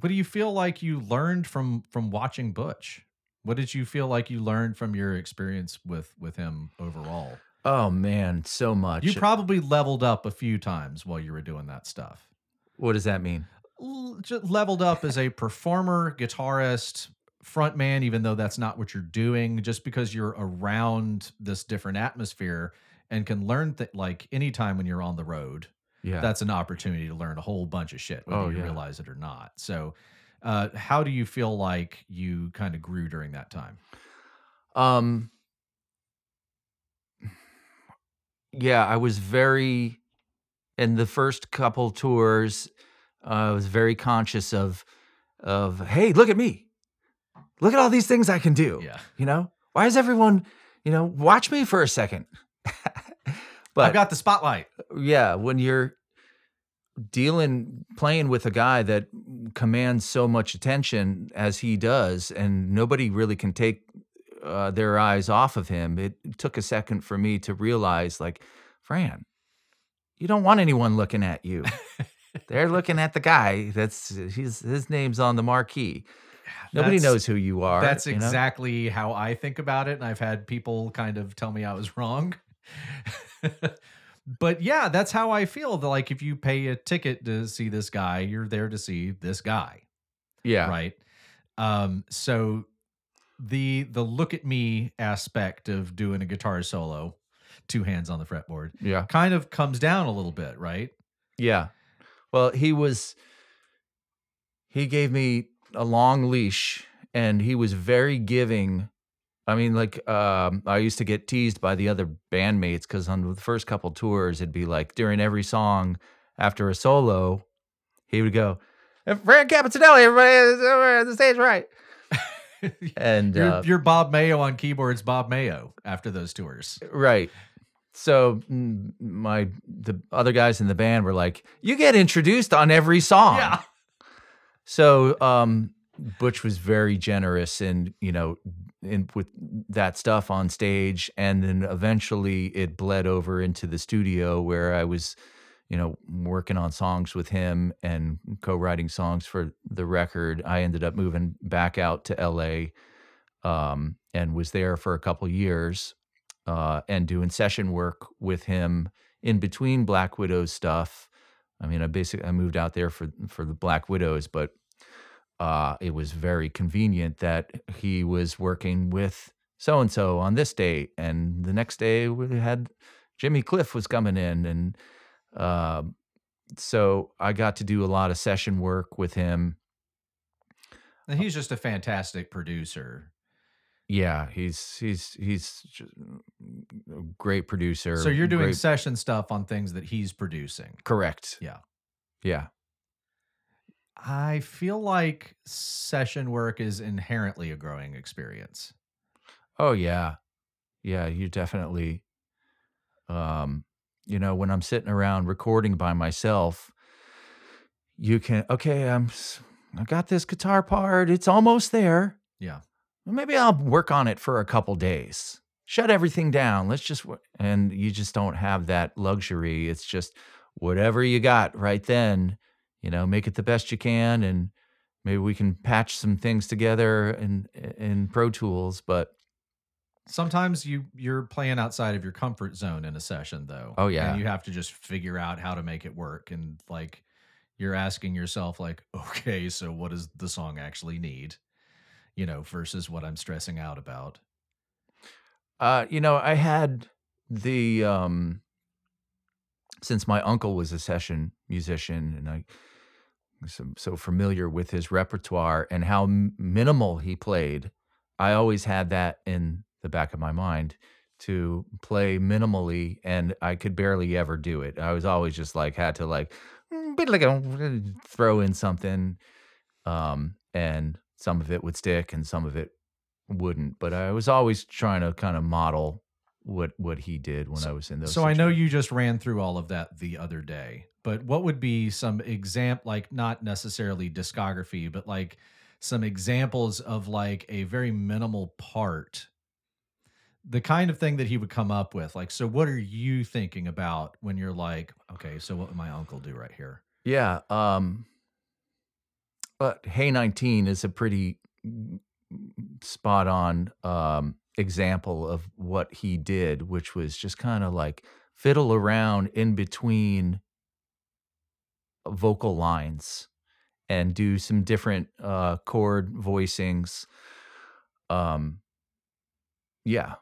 what do you feel like you learned from from watching Butch? What did you feel like you learned from your experience with with him overall? Oh man, so much. You probably leveled up a few times while you were doing that stuff. what does that mean? L- leveled up as a performer, guitarist, frontman, even though that's not what you're doing, just because you're around this different atmosphere and can learn that like anytime when you're on the road, Yeah. that's an opportunity to learn a whole bunch of shit, whether Oh, you yeah. realize it or not. So, uh, how do you feel like you kind of grew during that time? Um Yeah, I was very in the first couple tours, uh, I was very conscious of of hey, look at me. Look at all these things I can do. Yeah. You know? Why is everyone, you know, watch me for a second. but I've got the spotlight. yeah, when you're dealing playing with a guy that commands so much attention as he does and nobody really can take uh, their eyes off of him it took a second for me to realize like fran you don't want anyone looking at you they're looking at the guy that's his his name's on the marquee nobody knows who you are That's you know? exactly how I think about it. And I've had people kind of tell me I was wrong. but yeah, that's how I feel. The- Like if you pay a ticket to see this guy, you're there to see this guy. yeah Right. Um, so the the look at me aspect of doing a guitar solo, two hands on the fretboard, yeah kind of comes down a little bit, right? Yeah. Well, he was he gave me a long leash and he was very giving. I mean, like um, I used to get teased by the other bandmates because on the first couple tours, it'd be like during every song after a solo, he would go, "Frank Capitanelli, everybody the stage right." And you're, uh, you're Bob Mayo on keyboards, Bob Mayo after those tours. Right. So mm, my the other guys in the band were like, "You get introduced on every song." Yeah. So um, Butch was very generous in you know in with that stuff on stage, and then eventually it bled over into the studio where I was, you know, working on songs with him and co-writing songs for the record. I ended up moving back out to L.A. Um, and was there for a couple years uh, and doing session work with him in between Black Widows stuff. I mean, I basically I moved out there for for the Black Widows, but uh, it was very convenient that he was working with so and so on this date, and the next day we had Jimmy Cliff was coming in, and uh, so I got to do a lot of session work with him. And he's just a fantastic producer. Yeah, he's he's he's just a great producer. So you're doing great- session stuff on things that he's producing. correct. Yeah. Yeah. I feel like session work is inherently a growing experience. Oh yeah. Yeah, you definitely um you know, when I'm sitting around recording by myself, you can okay, I'm I got this guitar part, it's almost there. Yeah. Well, maybe I'll work on it for a couple days. Shut everything down. Let's just and you just don't have that luxury. It's just whatever you got right then, you know, make it the best you can and maybe we can patch some things together in in Pro Tools, but Sometimes you you're playing outside of your comfort zone in a session though. Oh, yeah. And you have to just figure out how to make it work and like you're asking yourself like, okay, so what does the song actually need? You know, versus what I'm stressing out about. Uh, you know, I had the um since my uncle was a session musician and I so, so familiar with his repertoire and how m- minimal he played, I always had that in the back of my mind to play minimally and I could barely ever do it. I was always just like had to like "Mm, throw in something um and some of it would stick and some of it wouldn't but i was always trying to kind of model what what he did when I was in those. So I know you just ran through all of that the other day, but what would be some example, like not necessarily discography, but like some examples of like a very minimal part, the kind of thing that he would come up with. Like, so what are you thinking about when you're like, okay, so what would my uncle do right here? Yeah. Um, but Hey 19 is a pretty spot on um, example of what he did, which was just kind of like fiddle around in between vocal lines and do some different uh, chord voicings. Um, yeah.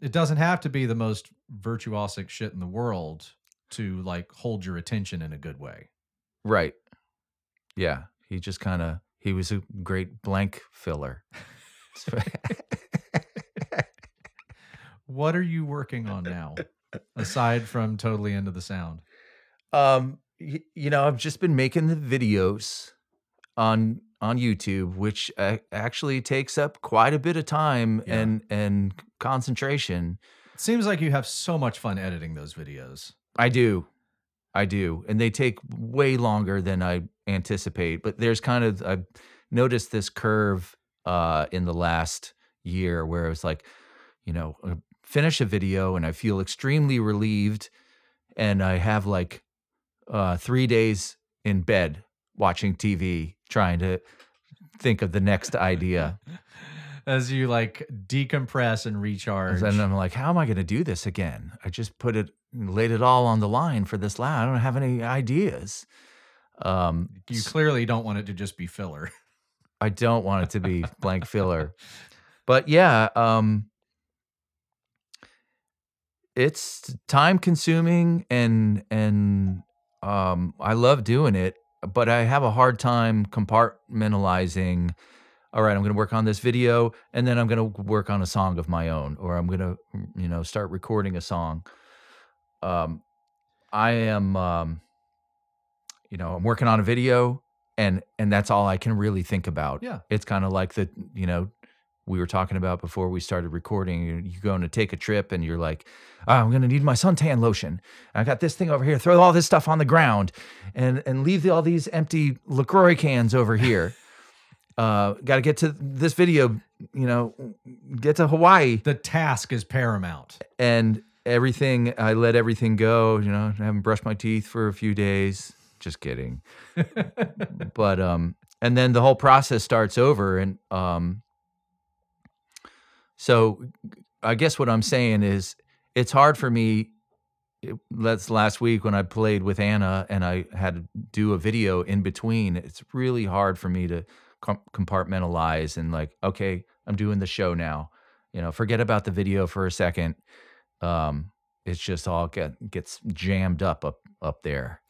It doesn't have to be the most virtuosic shit in the world to like hold your attention in a good way. Right. Yeah. He just kind of, he was a great blank filler. What are you working on now, aside from totally into the sound? Um, you know, I've just been making the videos on on YouTube, which actually takes up quite a bit of time Yeah. and and concentration. It seems like you have so much fun editing those videos. I do, I do, and they take way longer than I anticipate. But there's kind of I've noticed this curve uh, in the last year where it's like, you know, I finish a video and I feel extremely relieved, and I have like uh, three days in bed watching TV, trying to think of the next idea. As you like decompress and recharge. And I'm like, how am I going to do this again? I just put it, laid it all on the line for this lab. I don't have any ideas. Um, you clearly don't want it to just be filler. I don't want it to be blank filler, but yeah, um, it's time consuming and and um, I love doing it, but I have a hard time compartmentalizing. All right, I'm going to work on this video, and then I'm going to work on a song of my own, or I'm going to, you know, start recording a song. Um, I am, um, you know, I'm working on a video, and and that's all I can really think about. Yeah. it's kind of like the, you know, we were talking about before we started recording. You're, you're going to take a trip, and you're like, "Ah, I'm going to need my suntan lotion. I got this thing over here. Throw all this stuff on the ground, and and leave all these empty Lacroix cans over here. uh, got to get to this video. You know, get to Hawaii The task is paramount. and everything i let everything go you know I haven't brushed my teeth for a few days just kidding but um and then the whole process starts over and um so i guess what i'm saying is it's hard for me that's last week when i played with anna and i had to do a video in between it's really hard for me to compartmentalize and like okay i'm doing the show now. You know forget about the video for a second um it's just all get gets jammed up up up there.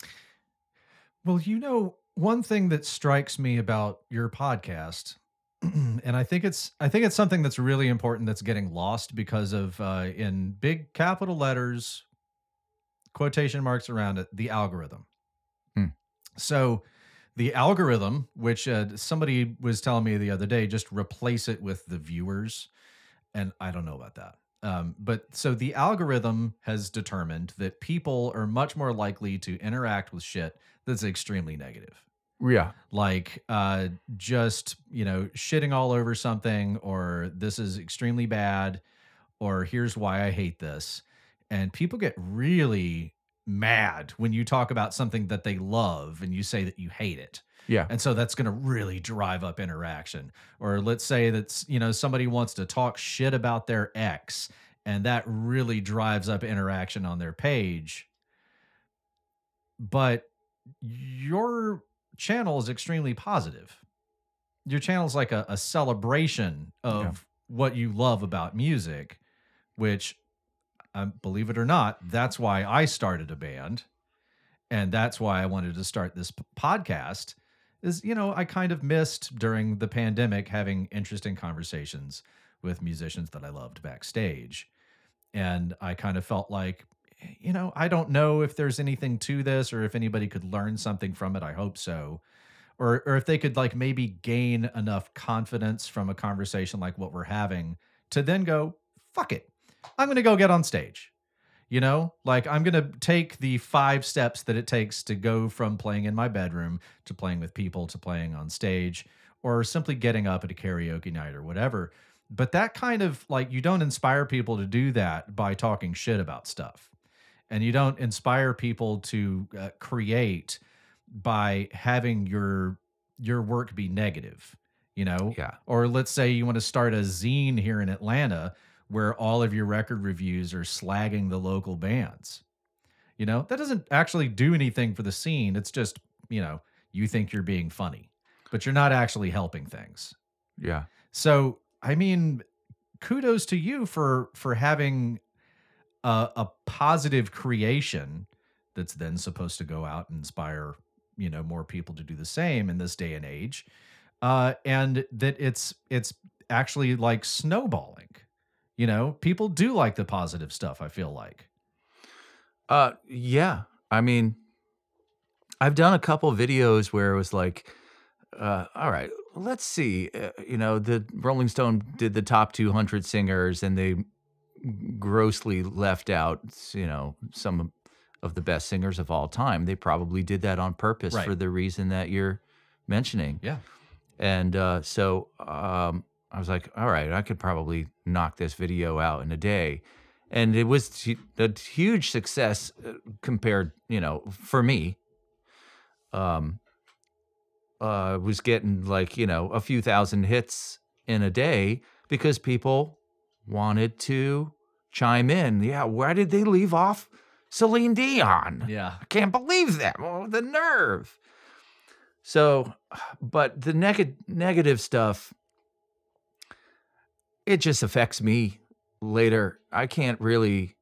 Well, you know, one thing that strikes me about your podcast, and I think it's I think it's something that's really important that's getting lost because of uh, in big capital letters, quotation marks around it, the algorithm. Hmm. So the algorithm, which uh, somebody was telling me the other day, just replace it with the viewers, and I don't know about that. Um, but so the algorithm has determined that people are much more likely to interact with shit that's extremely negative yeah. like uh just you know shitting all over something or this is extremely bad or here's why i hate this. And people get really mad when you talk about something that they love and you say that you hate it. Yeah. And so that's going to really drive up interaction. Or let's say that's you know somebody wants to talk shit about their ex and that really drives up interaction on their page. But your channel is extremely positive your channel is like a, a celebration of Yeah. what you love about music which um, believe it or not that's why i started a band and that's why i wanted to start this p- podcast is you know i kind of missed during the pandemic having interesting conversations with musicians that i loved backstage and i kind of felt like you know i don't know if there's anything to this or if anybody could learn something from it i hope so or or if they could like maybe gain enough confidence from a conversation like what we're having to then go fuck it I'm going to go get on stage. You know, like I'm going to take the five steps that it takes to go from playing in my bedroom to playing with people to playing on stage or simply getting up at a karaoke night or whatever. But that kind of like you don't inspire people to do that by talking shit about stuff. And you don't inspire people to uh, create by having your your work be negative, you know? Yeah. Or let's say you want to start a zine here in Atlanta where all of your record reviews are slagging the local bands. You know, that doesn't actually do anything for the scene. It's just, you know, you think you're being funny, but you're not actually helping things. Yeah. So, I mean, kudos to you for for having a, a positive creation that's then supposed to go out and inspire, you know, more people to do the same in this day and age. Uh, and that it's it's actually like snowballing. You know, people do like the positive stuff, I feel like. Uh, yeah. I mean, I've done a couple videos where it was like, uh, all right, let's see. Uh, you know, the Rolling Stone did the top 200 singers and they grossly left out, you know, some of the best singers of all time. They probably did that on purpose Right. for the reason that you're mentioning. Yeah. And uh, so um, I was like, all right, I could probably knock this video out in a day. And it was a huge success uh, compared, you know, for me. Um, uh, was getting like, you know, a few thousand hits in a day because people wanted to chime in. Yeah, why did they leave off Celine Dion? Yeah. I can't believe that. Oh, the nerve. So, but the neg- negative stuff, it just affects me later. I can't really,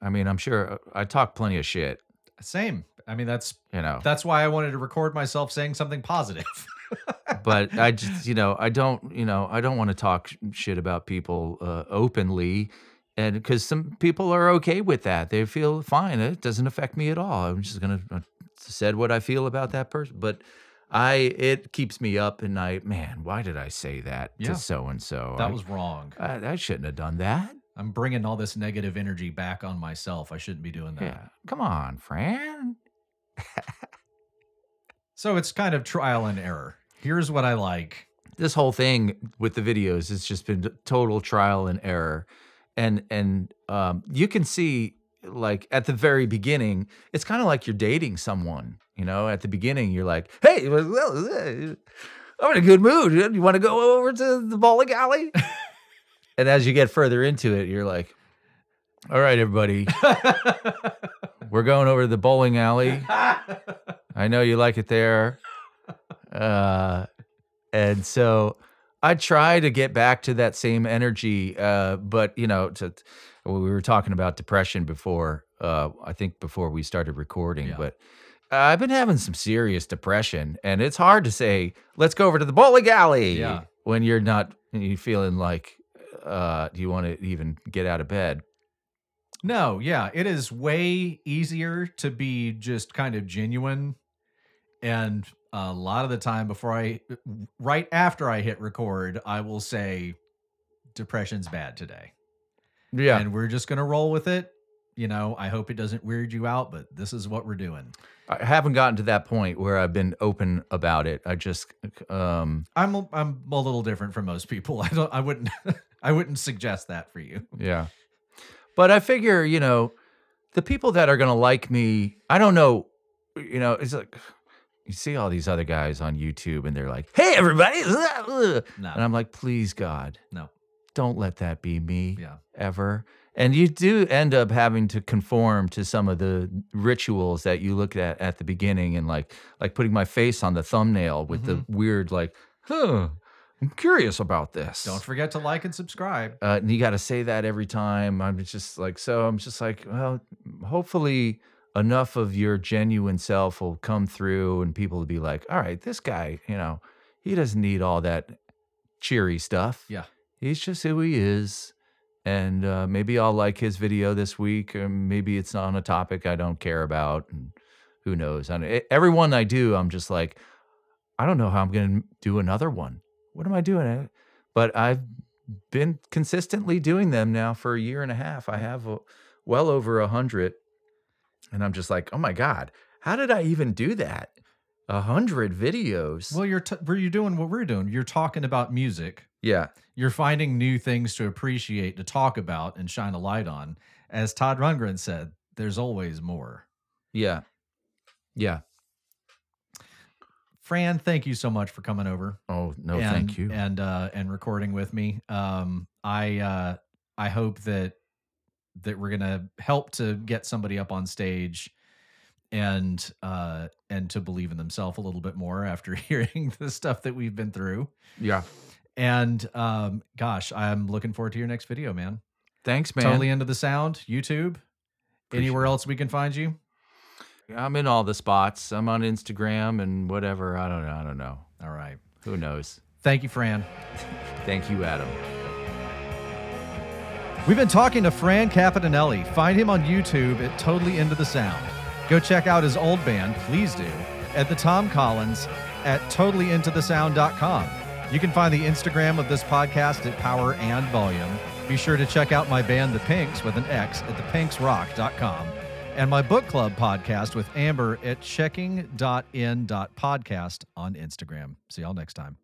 I mean, I'm sure uh, I talk plenty of shit, Same. I mean, that's you know, that's why I wanted to record myself saying something positive. but I just, you know, I don't, you know, I don't want to talk shit about people uh, openly. And because some people are okay with that, they feel fine. It doesn't affect me at all. I'm just gonna uh, said what I feel about that person. But I, it keeps me up, and I, man, why did I say that Yeah. to so and so? that was wrong. I, I shouldn't have done that. I'm bringing all this negative energy back on myself. I shouldn't be doing that. Yeah, come on, Fran. So it's kind of trial and error. Here's what I like. this whole thing with the videos has just been total trial and error. And and um, you can see like at the very beginning it's kind of like you're dating someone you know? At the beginning you're like hey uh, i'm in a good mood. You want to go over to the bowling alley? And as you get further into it you're like all right everybody. We're going over to the bowling alley. I know you like it there. Uh, and so I try to get back to that same energy. Uh, but you know, to, we were talking about depression before. Uh, I think before we started recording, Yeah. but I've been having some serious depression, and it's hard to say, "Let's go over to the bowling alley." Yeah. when you're not, you feeling like, uh, do you want to even get out of bed? No, yeah, it is way easier to be just kind of genuine. And a lot of the time, before I, right after I hit record, I will say, depression's bad today. Yeah, And we're just going to roll with it. You know, I hope it doesn't weird you out, but this is what we're doing. I haven't gotten to that point where I've been open about it. I just, um, I'm a, I'm a little different from most people. I don't I wouldn't I wouldn't suggest that for you. Yeah. But I figure, you know, the people that are going to like me, I don't know, you know, it's like you see all these other guys on YouTube and they're like, "Hey everybody." And I'm like, "Please God, No. don't let that be me Yeah. ever." And you do end up having to conform to some of the rituals that you look at at the beginning and like like putting my face on the thumbnail with the weird like, "Huh, I'm curious about this." Don't forget to like and subscribe. uh, and you got to say that every time. I'm just like, so I'm just like, well, hopefully enough of your genuine self will come through and people will be like, all right, this guy, you know, he doesn't need all that cheery stuff. Yeah. He's just who he is. And uh, maybe I'll like his video this week, or maybe it's on a topic I don't care about. And who knows? And e- every one I do, I'm just like, I don't know how I'm going to do another one. What am I doing? But I've been consistently doing them now for a year and a half. I have uh, well over a hundred, and I'm just like, oh my god, how did I even do that? A hundred videos. Well, you're t- were you doing what we're doing? You're talking about music. yeah, You're finding new things to appreciate, to talk about, and shine a light on. As Todd Rundgren said, there's always more. yeah, yeah. Fran, thank you so much for coming over. Oh no, and, thank you. and uh and recording with me um i uh i hope that that we're gonna help to get somebody up on stage and uh and to believe in themselves a little bit more after hearing the stuff that we've been through yeah, and um gosh i'm looking forward to your next video man, thanks, man. totally into the sound youtube anywhere Appreciate it. else we can find you I'm in all the spots. I'm on Instagram and whatever. I don't know. I don't know. all right Who knows? thank you fran Thank you, Adam. We've been talking to Fran Capitanelli. Find him on YouTube at Totally Into the Sound. Go check out his old band, please do, at the Tom Collins at totallyintothesound.com. You can find the Instagram of this podcast at Power and Volume. Be sure to check out my band, The Pinx, with an X at thepinxrock.com. And my book club podcast with Amber at checking.in.podcast on Instagram. See y'all next time.